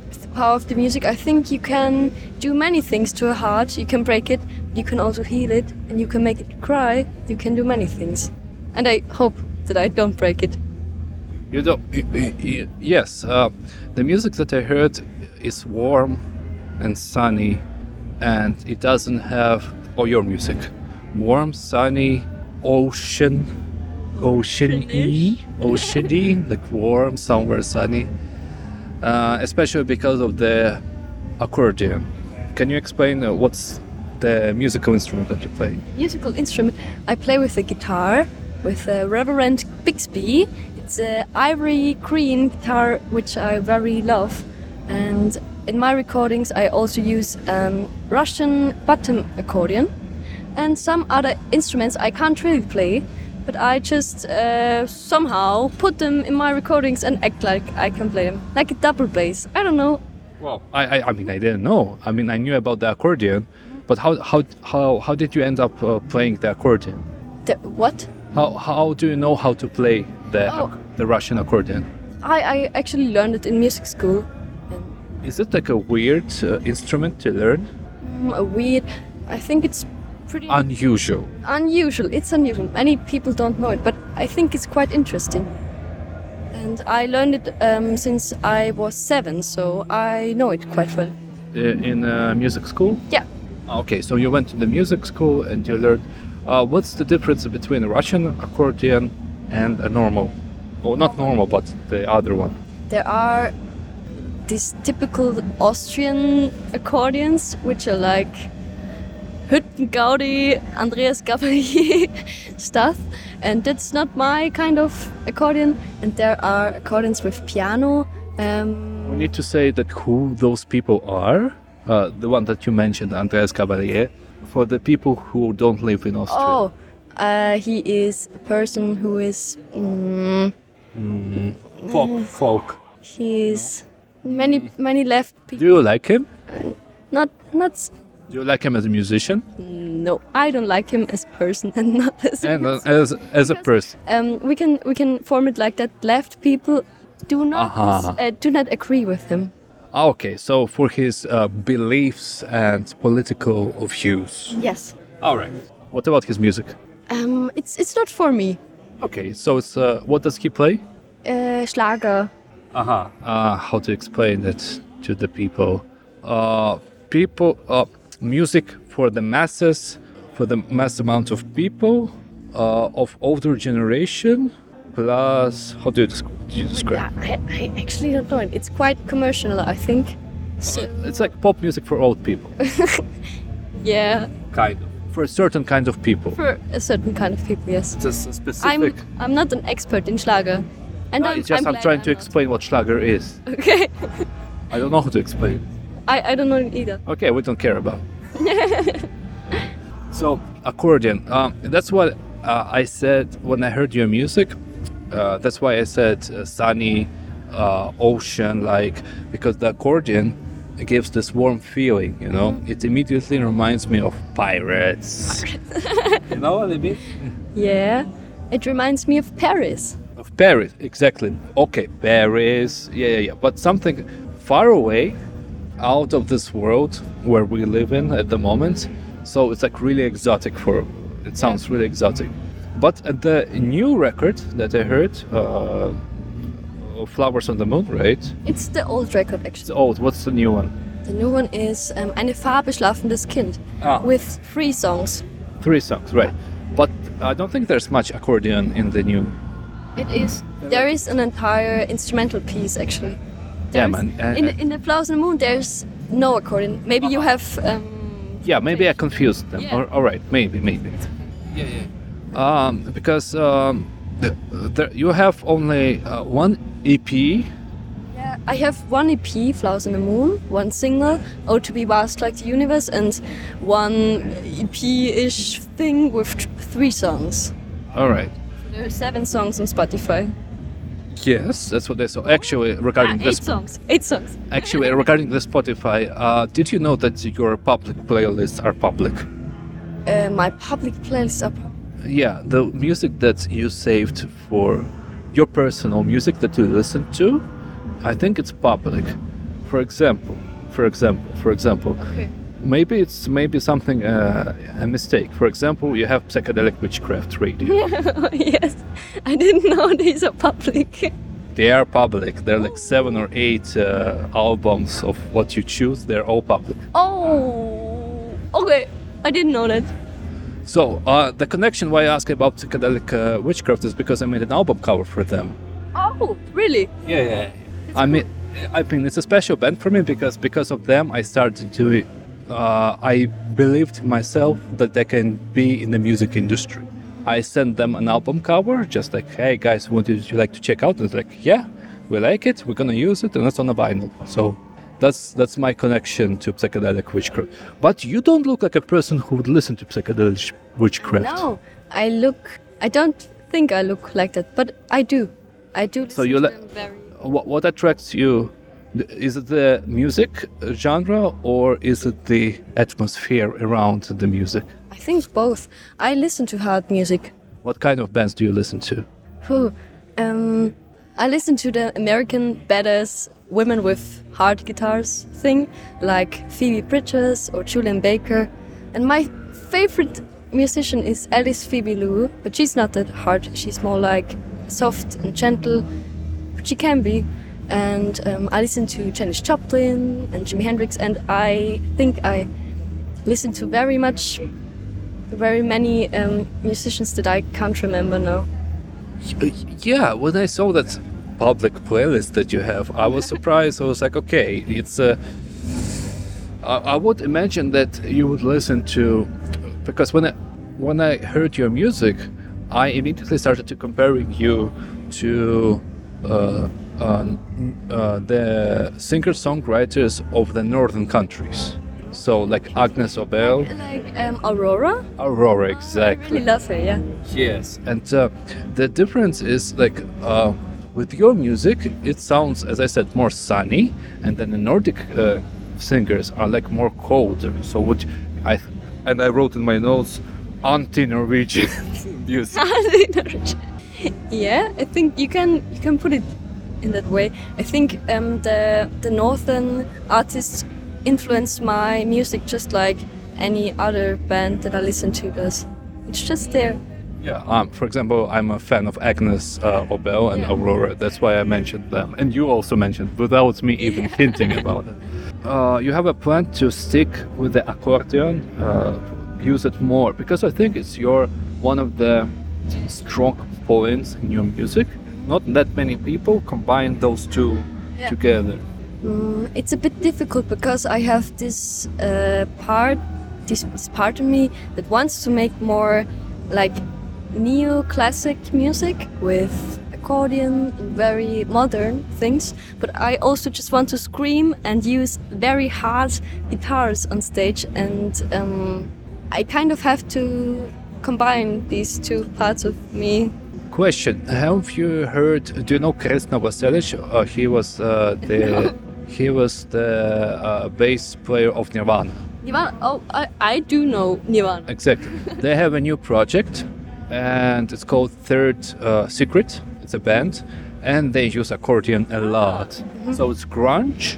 With the power of the music, I think you can do many things to a heart. You can break it, you can also heal it, and you can make it cry. You can do many things. And I hope that I don't break it. You don't. y- y- y- Yes, uh, the music that I heard is warm and sunny, and it doesn't have. Oh, your music, warm, sunny, ocean, oceany, oceany, like warm, somewhere sunny. Uh, especially because of the accordion. Can you explain uh, what's the musical instrument that you play? Musical instrument. I play with the guitar, with a Reverend Bixby. It's a ivory green guitar, which I very love. And in my recordings, I also use um, Russian button accordion and some other instruments I can't really play, but I just uh, somehow put them in my recordings and act like I can play them, like a double bass. I don't know. Well, I, I, I mean, I didn't know. I mean, I knew about the accordion, but how, how, how, how did you end up uh, playing the accordion? The, what? How, how do you know how to play the, Oh. the Russian accordion? I, I actually learned it in music school. Is it like a weird uh, instrument to learn? Mm, a weird. I think it's pretty Unusual. unusual. It's unusual. Many people don't know it, but I think it's quite interesting. And I learned it um, since I was seven, so I know it quite well. Uh, in uh, music school? Yeah. Okay, so you went to the music school and you learned. Uh, what's the difference between a Russian accordion and a normal? Well, not normal, but the other one. There are these typical Austrian accordions, which are like Hüttengaudi, Andreas Gabalier stuff, and that's not my kind of accordion. And there are accordions with piano. Um, We need to say that who those people are. Uh, the one that you mentioned, Andreas Gabalier, for the people who don't live in Austria. oh, uh, he is a person who is. Mm, Mm, folk, folk. he's many many left people. Do you like him? Not not. Do you like him as a musician No, I don't like him as a person and not as. a and uh, as as a person? Um, we can we can form it like that. Left people do not uh, do not agree with him. Ah, Okay, so for his uh, beliefs and political views. Yes. All right. What about his music? Um, it's it's not for me. Okay, so it's uh, what does he play? Uh, Schlager. Aha. Uh, how to explain it to the people? Uh, people, uh, music for the masses, for the mass amount of people, uh, of older generation, plus how do you, desc- do you describe? I, I actually don't know. It's quite commercial, I think. So It's like pop music for old people, yeah, kind of. For a certain kind of people. for a certain kind of people, yes. It's a s- specific. I'm I'm not an expert in Schlager, and No, I'm, it's just I'm, glad trying I'm to not. explain what Schlager is. Okay. I don't know how to explain. I I don't know either. Okay, we don't care about. So accordion. Um, that's what uh, I said when I heard your music. Uh, that's why I said uh, sunny, uh, ocean, like because the accordion gives this warm feeling. You know, it immediately reminds me of pirates. you know what I mean? Yeah, it reminds me of Paris. Of Paris, exactly. Okay, Paris. Yeah, yeah, yeah. But something far away, out of this world where we live in at the moment. So it's like really exotic for. It sounds really exotic. But at the new record that I heard, uh, Flowers on the Moon, right? It's the old record actually. It's old. What's the new one? The new one is um, Eine Farbe schlafendes Kind Ah. with three songs. Three songs, right? But I don't think there's much accordion in the new. It is. There is an entire instrumental piece actually. Yeah, man. Uh, in, in the Flowers on the Moon, there's no accordion. Maybe you have. Um, Yeah, maybe I confused them. Yeah. Or, all right, maybe, maybe. Yeah, yeah. Um, because um, the, the, you have only uh, one EP. yeah, I have one EP, Flowers in the Moon, one single, Oh to Be Vast Like the Universe, and one EP-ish thing with three songs. All right. There are seven songs on Spotify. Yes, that's what they saw. Actually, regarding Ah, this, eight songs. Eight songs. actually regarding the Spotify, uh, did you know that your public playlists are public? Uh, my public playlists are. Yeah, the music that you saved for your personal music that you listen to, I think it's public. For example, for example, for example, Okay. maybe it's maybe something uh, a mistake. For example, you have psychedelic witchcraft radio. yes, I didn't know these are public. They are public. They're like seven or eight uh, albums of what you choose. They're all public. Oh, okay. I didn't know that. So uh, the connection why I ask about psychedelic uh, witchcraft is because I made an album cover for them. Oh, really? Yeah, yeah. I mean, I mean, it's a special band for me because because of them, I started to. Uh, I believed myself that they can be in the music industry. I sent them an album cover, just like, "Hey guys, would you like to check out?" And it's like, "Yeah, we like it. We're gonna use it, and it's on a vinyl." So that's that's my connection to psychedelic witchcraft. But you don't look like a person who would listen to psychedelic witchcraft. No, I look. I don't think I look like that, but I do. I do. So you like very. what, what attracts you? Is it the music genre or is it the atmosphere around the music? I think both. I listen to hard music. What kind of bands do you listen to? Whew. Um, I listen to the American badass women with hard guitars thing, like Phoebe Bridgers or Julien Baker. And my favorite musician is Alice Phoebe Lou, but she's not that hard. She's more like soft and gentle, but she can be. And um, I listen to Janis Joplin and Jimi Hendrix, and I think I listen to very much, very many um, musicians that I can't remember now. Yeah, when I saw that public playlist that you have, I was surprised. I was like, okay, it's uh i would imagine that you would listen to, because when I when I heard your music, I immediately started to comparing you to uh, uh, uh, the singer-songwriters of the northern countries. So like Agnes Obel, Like um, Aurora? Aurora, I exactly. really love her, yeah. Yes, and uh, the difference is like uh, with your music, it sounds, as I said, more sunny, and then the Nordic uh, singers are like more colder. So which I and I wrote in my notes, anti-Norwegian music. Anti-Norwegian. yeah, I think you can you can put it in that way. I think um, the the northern artists influenced my music just like any other band that I listen to does. It's just there. Yeah. Um, for example, I'm a fan of Agnes uh, Obel and Aurora. That's why I mentioned them, and you also mentioned without me even hinting about it. Uh, you have a plan to stick with the accordion, uh, use it more because I think it's your one of the strong points in your music. Not that many people combine those two Yeah. together. Mm, it's a bit difficult because I have this uh, part, this, this part of me that wants to make more like neo-classic music with accordion very modern things. But I also just want to scream and use very hard guitars on stage, and um, I kind of have to combine these two parts of me. Question: Have you heard? Do you know Krist Novoselic? Uh, he was uh, the he was the uh, bass player of Nirvana. Nirvana. Oh, I, I do know Nirvana. Exactly. they have a new project, and it's called Third uh, Secret. It's a band, and they use accordion a lot. So it's grunge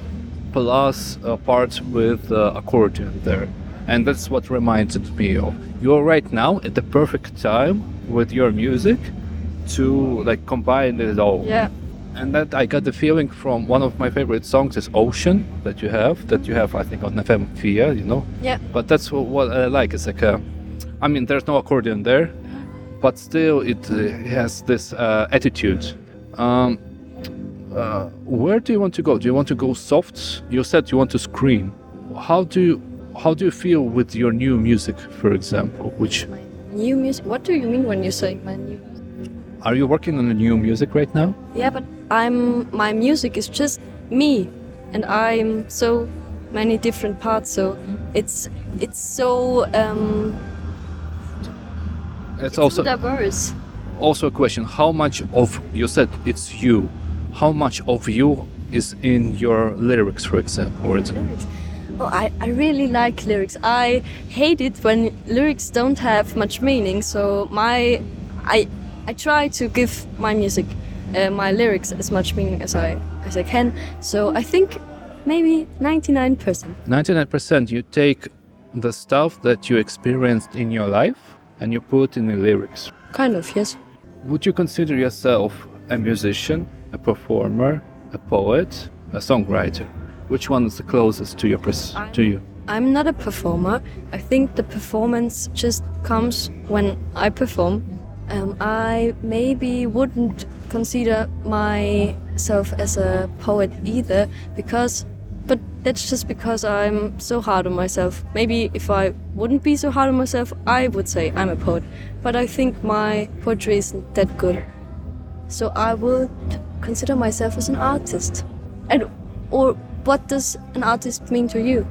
plus a part with uh, accordion there, and that's what reminded me of. You're right now at the perfect time with your music to like combine it all. Yeah. And that I got the feeling from one of my favorite songs is Ocean that you have, that you have I think on FM Via, you know. Yeah. But that's wh- what I like. It's like a, I mean, there's no accordion there, but still it uh, has this uh, attitude. Um, uh, where do you want to go? Do you want to go soft? You said you want to scream. How do you, how do you feel with your new music, for example? Which New music. What do you mean when you say my new? are you working on a new music right now? Yeah, but I'm my music is just me, and I'm so many different parts. So it's it's so um, It's also diverse. also a question. How much of you said it's you? How much of you is in your lyrics, for example? Or it's, Oh, I, I really like lyrics. I hate it when lyrics don't have much meaning. So my I I try to give my music, uh, my lyrics as much meaning as I as I can. So I think maybe ninety nine percent. 99% you take the stuff that you experienced in your life and you put in the lyrics. Kind of yes. Would you consider yourself a musician, a performer, a poet, a songwriter? Which one is the closest to your pres- to you? I'm not a performer. I think the performance just comes when I perform. Um, I maybe wouldn't consider myself as a poet either because, but that's just because I'm so hard on myself. Maybe if I wouldn't be so hard on myself, I would say I'm a poet. But I think my poetry isn't that good. So I would consider myself as an artist. And or what does an artist mean to you?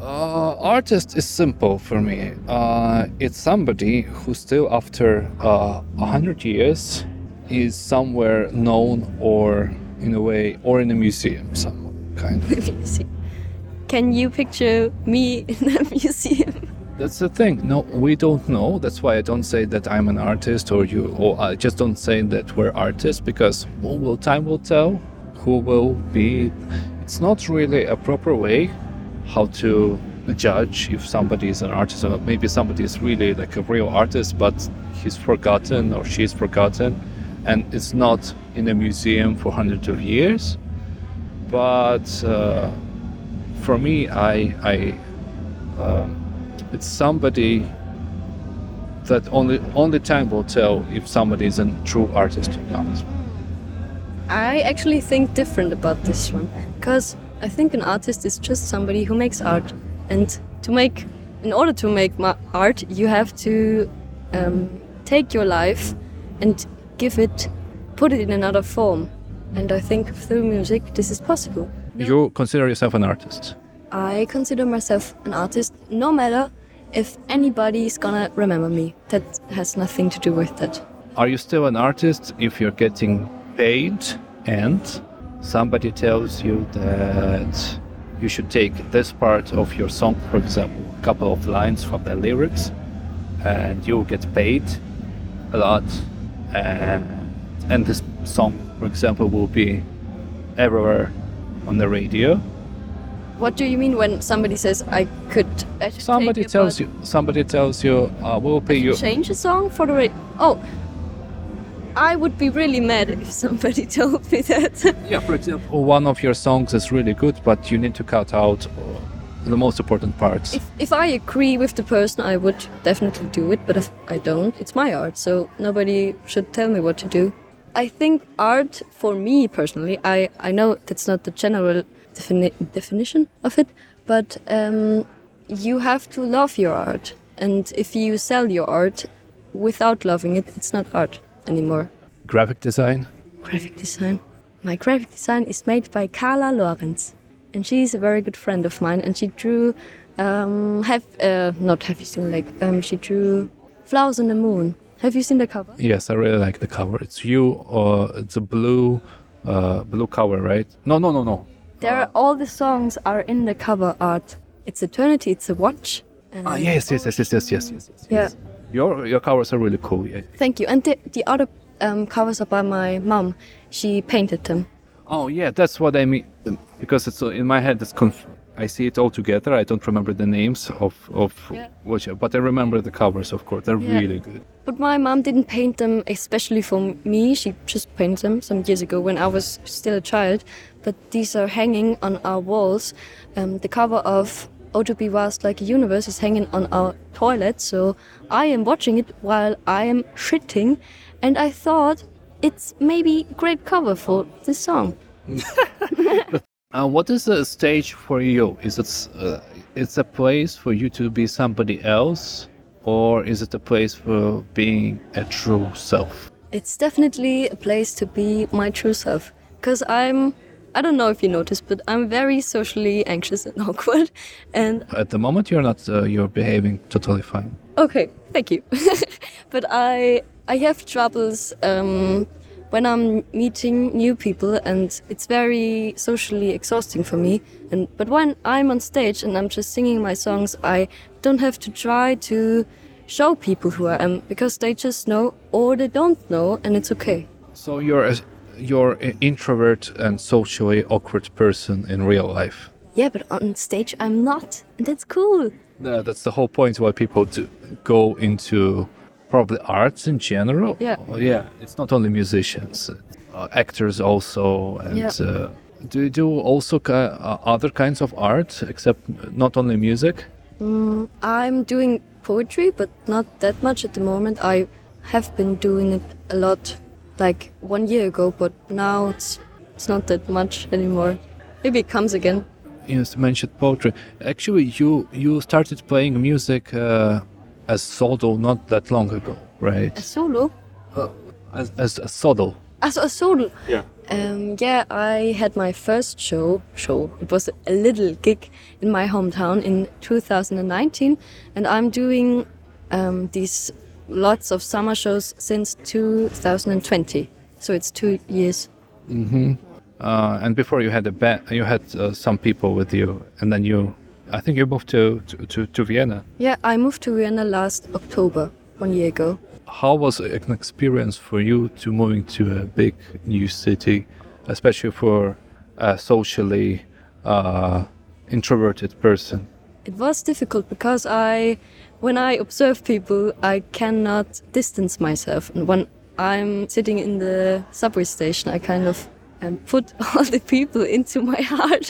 Uh, artist is simple for me. Uh, it's somebody who still, after uh, a hundred years, is somewhere known or in a way, or in a museum, some kind of. Can you picture me in a museum? That's the thing. No, we don't know. That's why I don't say that I'm an artist or you, or I just don't say that we're artists because well, will time will tell who will be. It's not really a proper way how to judge if somebody is an artist or. Maybe somebody is really like a real artist, but he's forgotten or she's forgotten, and it's not in a museum for hundreds of years. But uh, for me, I, I um, it's somebody that only only time will tell if somebody is a true artist or not. I actually think different about this one because I think an artist is just somebody who makes art, and to make, in order to make ma- art, you have to um, take your life and give it, put it in another form, and I think through music this is possible. You consider yourself an artist. I consider myself an artist, no matter if anybody is gonna remember me. That has nothing to do with that. Are you still an artist if you're getting paid and somebody tells you that you should take this part of your song, for example, a couple of lines from the lyrics, and you get paid a lot, and, and this song, for example, will be everywhere on the radio. What do you mean when somebody says I could? Somebody tells you, somebody tells you, uh, we'll pay you. change a song for the radio. Oh, I would be really mad if somebody told me that. Yeah, for example, one of your songs is really good, but you need to cut out the most important parts. if, if I agree with the person, I would definitely do it. But if I don't, it's my art, so nobody should tell me what to do. I think art, for me personally, I, I know that's not the general defini- definition of it, but um, you have to love your art. And if you sell your art without loving it, it's not art anymore. Graphic design. Graphic design. My graphic design is made by Carla Lorenz, and she's a very good friend of mine. And she drew, um, have uh, not have you seen like um, she drew flowers on the moon. Have you seen the cover? Yes, I really like the cover. It's you, or it's a blue, uh, blue cover, right? No, no, no, no. There, are, all the songs are in the cover art. It's eternity. It's a watch. and- Ah, yes, yes, yes, yes, yes, yes, yes. yes. Yeah. Your your covers are really cool. Yeah. Thank you. And the, the other um, covers are by my mom. She painted them. Oh yeah, that's what I mean. Because it's in my head. It's conf- I see it all together. I don't remember the names of of which, but I remember the covers. Of course, they're Yeah. really good. But my mom didn't paint them especially for me. She just painted them some years ago when I was still a child. But these are hanging on our walls. Um, the cover of O to Be Vast Like a Universe is hanging on our toilet. So I am watching it while I am shitting. And I thought it's maybe a great cover for this song. Uh, what is a stage for you? Is it uh, it's a place for you to be somebody else, or is it a place for being a true self? It's definitely a place to be my true self. Because I'm, I don't know if you noticed, but I'm very socially anxious and awkward. And At the moment, you're not. Uh, you're behaving totally fine. okay, Thank you. but I I have troubles um, when I'm meeting new people, and it's very socially exhausting for me. And but when I'm on stage and I'm just singing my songs, I don't have to try to show people who I am because they just know or they don't know, and it's okay. So you're a, you're an introvert and socially awkward person in real life. Yeah, but on stage I'm not, and that's cool. That's the whole point why people do go into probably arts in general. Yeah. Oh, yeah. It's not only musicians, uh, actors also, and Yeah. uh, do you do also ki- uh, other kinds of art except not only music? Mm, I'm doing poetry, but not that much at the moment. I have been doing it a lot, like one year ago, but now it's it's not that much anymore. Maybe it comes again. You mentioned poetry. Actually, you you started playing music uh, as solo not that long ago, right? A solo? As, as a solo. As a solo? Yeah. Um, yeah, I had my first show. Show. It was a little gig in my hometown in 2019, and I'm doing um, these lots of summer shows since 2020. So it's two years. hmm Uh, and before you had a band, you had uh, some people with you, and then you, I think you moved to to, to, to Vienna. Yeah, I moved to Vienna last October, one year ago. How was an experience for you to moving to a big new city, especially for a socially uh, introverted person? It was difficult because I, when I observe people, I cannot distance myself. And when I'm sitting in the subway station, I kind of um, put all the people into my heart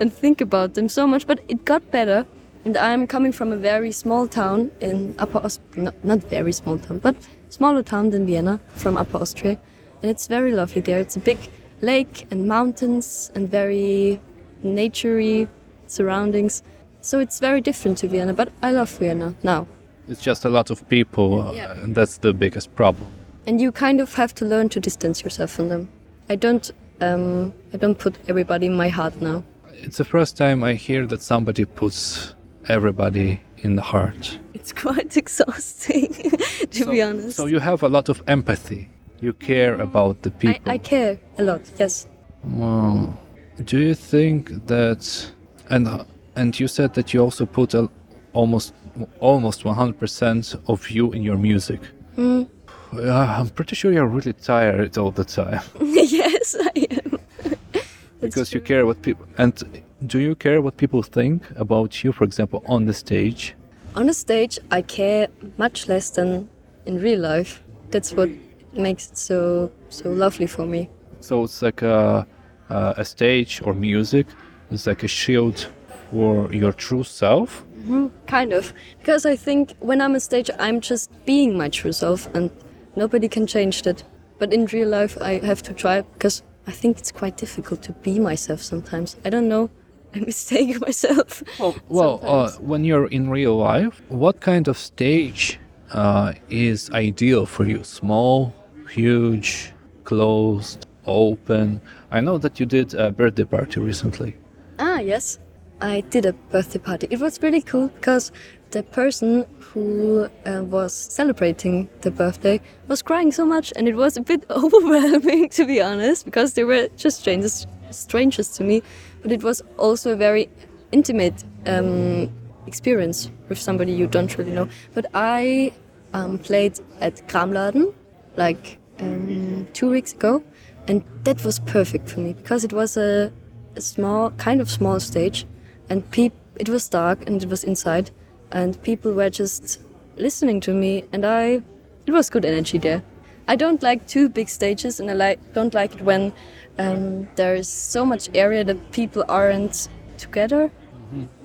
and think about them so much. But it got better. And I'm coming from a very small town in Upper Austria, not, not very small town, but smaller town than Vienna, from Upper Austria. And it's very lovely there. It's a big lake and mountains and very naturey surroundings. So it's very different to Vienna, but I love Vienna now. It's just a lot of people, uh, Yeah. and that's the biggest problem. And you kind of have to learn to distance yourself from them. I don't, um, I don't put everybody in my heart now. It's the first time I hear that somebody puts everybody in the heart. It's quite exhausting, to be honest. So you have a lot of empathy. You care about the people. I care a lot. Yes. Wow. Do you think that and and you said that you also put a, almost almost 100% of you in your music. Mm. Yeah, I'm pretty sure you're really tired all the time yes, I am. Because you care what people and do you care what people think about you for example on the stage? On the stage, I care much less than in real life. That's what makes it so so lovely for me. So it's like a a, a stage or music is like a shield for your true self. hmm Kind of. Because I think when I'm on stage, I'm just being my true self and nobody can change that. But in real life, I have to try because I think it's quite difficult to be myself sometimes. I don't know. I mistake myself. Well, uh, when you're in real life, what kind of stage uh, is ideal for you? Small, huge, closed, open? I know that you did a birthday party recently. Ah, yes. I did a birthday party. It was really cool because the person who uh, was celebrating the birthday was crying so much, and it was a bit overwhelming, to be honest, because they were just strangers, strangers to me. But it was also a very intimate um, experience with somebody you don't really know. But I um, played at Kramladen like um, two weeks ago, and that was perfect for me because it was a, a small, kind of small stage, and peop- it was dark and it was inside, and people were just listening to me, and I, it was good energy there. I don't like too big stages, and I like don't like it when um, there is so much area that people aren't together.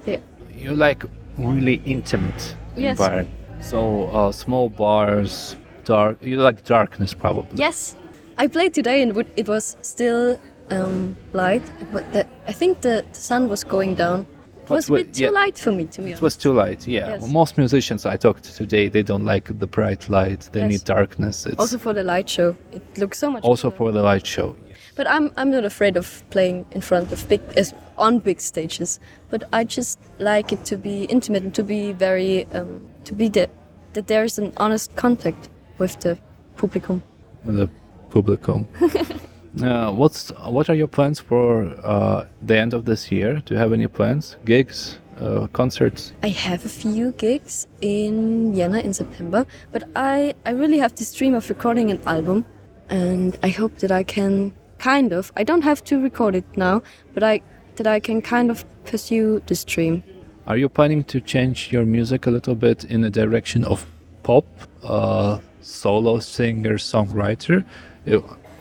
Yeah. You like really intimate Yes. environment. So uh, small bars, dark. You like darkness probably. Yes, I played today and it was still um, light. But the, I think the, the sun was going down. It was a bit too yeah. light for me, to be It was too light. Yeah. Yes. Most musicians I talked to today, they don't like the bright light. They Yes. need darkness. It's Also for the light show, it looks so much. also for the light show. But I'm I'm not afraid of playing in front of big as on big stages. But I just like it to be intimate and to be very um, to be there that there's an honest contact with the publicum. The publicum. uh, what's what are your plans for uh, the end of this year? Do you have any plans? Gigs, uh, concerts? I have a few gigs in Vienna in September, but I, I really have this dream of recording an album, and I hope that I can kind of. I don't have to record it now, but I that I can kind of pursue this dream. Are you planning to change your music a little bit in the direction of pop, uh, solo singer, songwriter?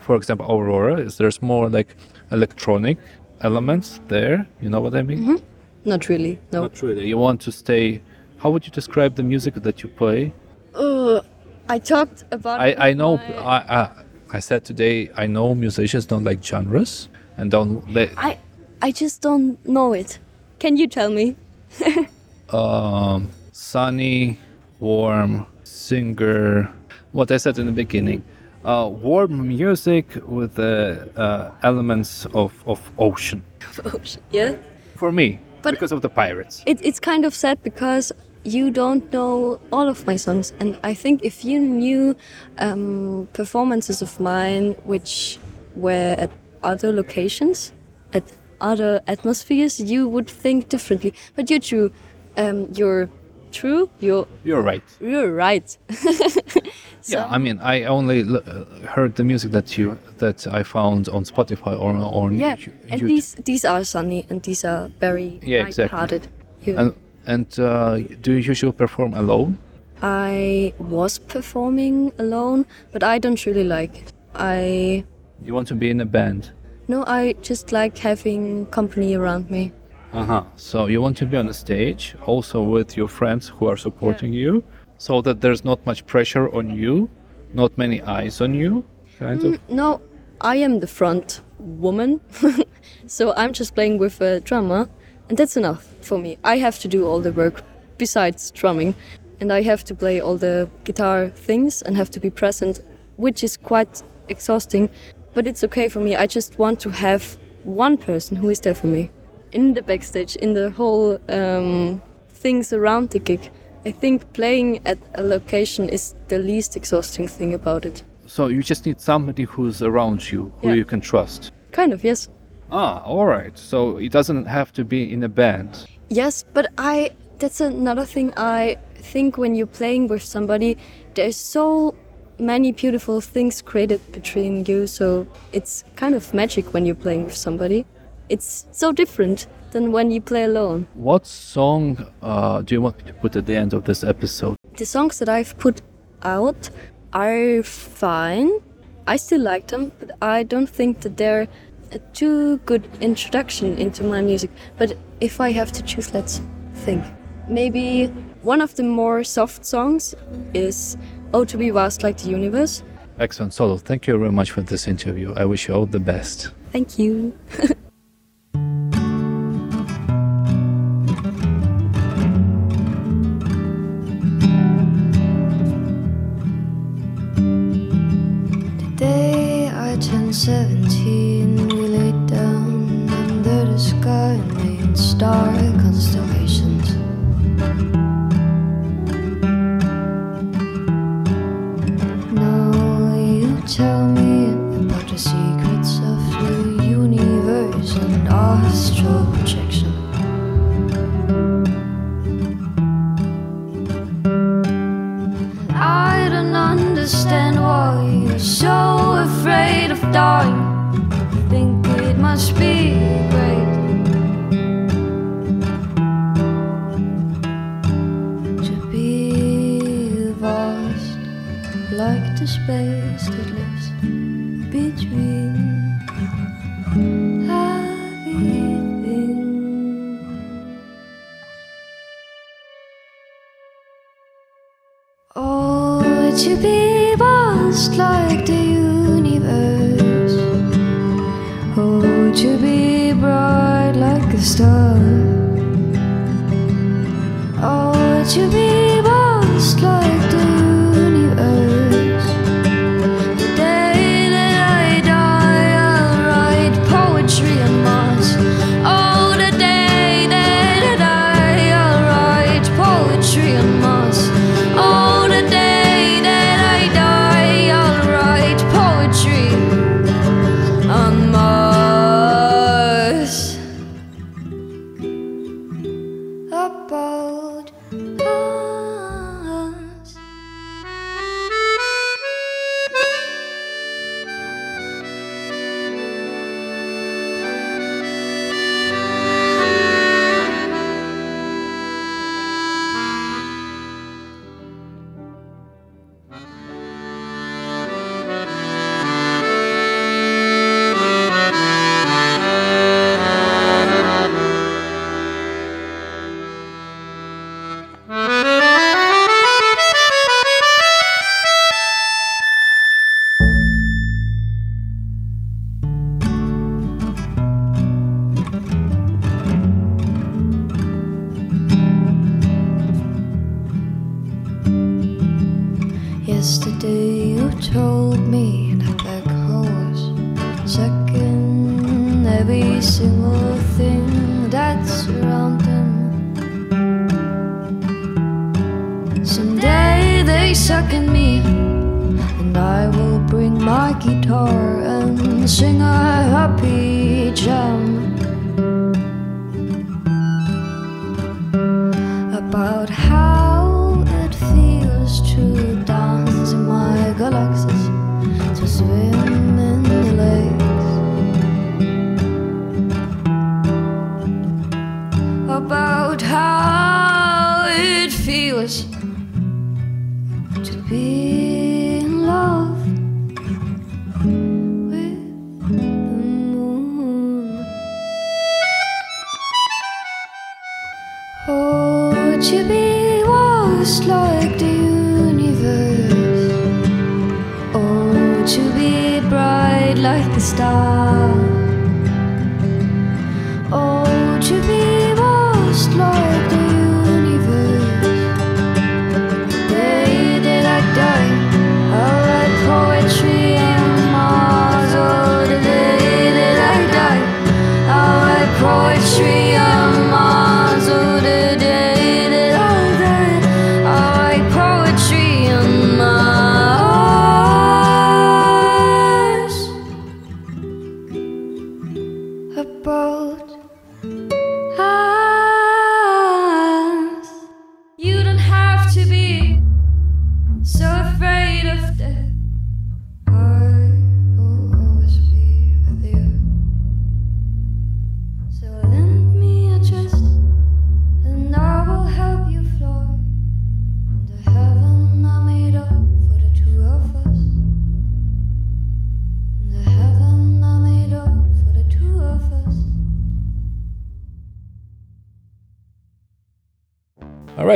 For example, Aurora, is there's more like electronic elements there? You know what I mean? hmm Not really, no. Not really. You want to stay. How would you describe the music that you play? Uh, I talked about. I, I know. my- I, I I said today. I know musicians don't like genres and don't let. I I just don't know it. Can you tell me? um, sunny, warm, singer. What I said in the beginning. Uh, warm music with the uh, elements of, of ocean. yeah. For me, But- because of the pirates. It, it's kind of sad because you don't know all of my songs, and I think if you knew um, performances of mine which were at other locations, at other atmospheres, you would think differently. But you're true. Um, you're true. You're You're right. you're right. Yeah, I mean, I only l- uh, heard the music that you that I found on Spotify or on yeah, YouTube. and these these are sunny and these are very Yeah, exactly. You- And and uh, do you usually perform alone? I was performing alone, but I don't really like it. I You want to be in a band? no, I just like having company around me. Uh huh. So you want to be on the stage, also with your friends who are supporting you, so that there's not much pressure on you, not many eyes on you, kind Mm, of. no, I am the front woman, so I'm just playing with a drummer, and that's enough for me. I have to do all the work besides drumming, and I have to play all the guitar things and have to be present, which is quite exhausting, but it's okay for me. I just want to have one person who is there for me in the backstage, in the whole um, things around the gig. I think playing at a location is the least exhausting thing about it. So you just need somebody who's around you, who Yeah. you can trust. Kind of, yes. Ah, all right. So it doesn't have to be in a band. Yes, but I that's another thing I think when you're playing with somebody, there's so many beautiful things created between you, so it's kind of magic when you're playing with somebody. It's so different than when you play alone. What song uh, do you want me to put at the end of this episode? The songs that I've put out are fine. I still like them, but I don't think that they're a too good introduction into my music. But if I have to choose, let's think. Maybe one of the more soft songs is Oh to Be Vast Like the Universe. Excellent solo. Thank you very much for this interview. I wish you all the best. Thank you. 17, we laid down under the sky and made star constellations. Now you tell me about the secrets of the universe and astral projection. I don't understand why you're so dying. Think it must be great to be vast, like the space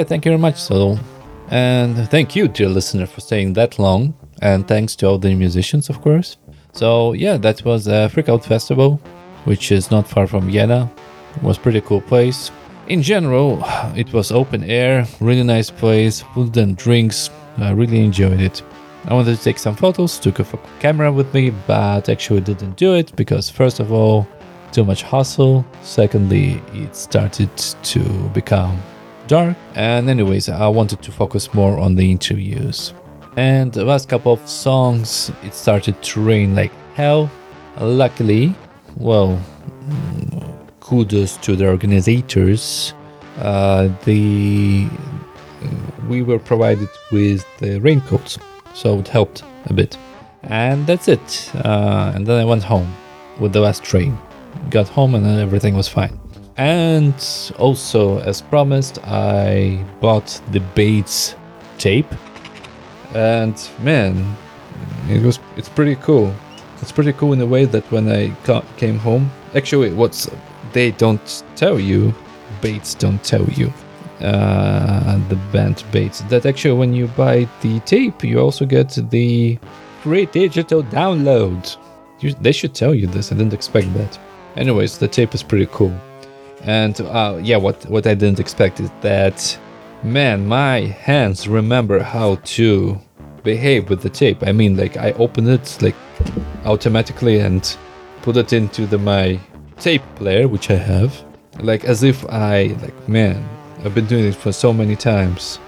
right, thank you very much, So, And thank you, dear listener, for staying that long. And thanks to all the musicians, of course. So, yeah, that was uh, a Freak Out Festival, which is not far from Vienna. It was pretty cool place. In general, it was open air, really nice place, food and drinks. I really enjoyed it. I wanted to take some photos, took a camera with me, but actually didn't do it because, first of all, too much hustle. Secondly, it started to become dark. And, anyways, I wanted to focus more on the interviews. And the last couple of songs, it started to rain like hell. Luckily, well, mm, kudos to the organizers. Uh, the we were provided with the raincoats, so it helped a bit. And that's it. Uh, and then I went home with the last train. Got home and then everything was fine. And also, as promised, I bought the Bates tape. And man, it was it's pretty cool. It's pretty cool in a way that when I ca- came home, actually, what's they don't tell you, Bates don't tell you. Uh, the band Bates. That actually, when you buy the tape, you also get the free digital download. You, they should tell you this. I didn't expect that. Anyways, the tape is pretty cool. And uh, yeah, what what I didn't expect is that, man, my hands remember how to behave with the tape. I mean, like I open it like automatically and put it into the my tape player, which I have, like as if I like man, I've been doing it for so many times,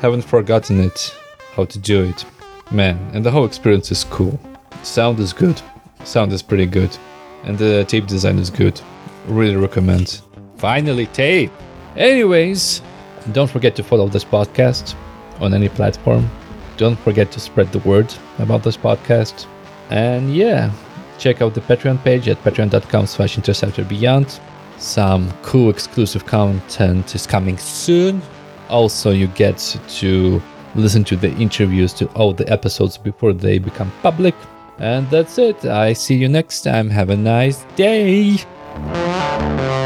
haven't forgotten it how to do it, man. And the whole experience is cool. Sound is good. Sound is pretty good, and the tape design is good. Really recommend. Finally, tape. Anyways, don't forget to follow this podcast on any platform. Don't forget to spread the word about this podcast. And yeah, check out the Patreon page at patreon.com slash interceptorbeyond. Some cool exclusive content is coming soon. Also, you get to listen to the interviews to all the episodes before they become public. And that's it. I see you next time. Have a nice day. Thank you.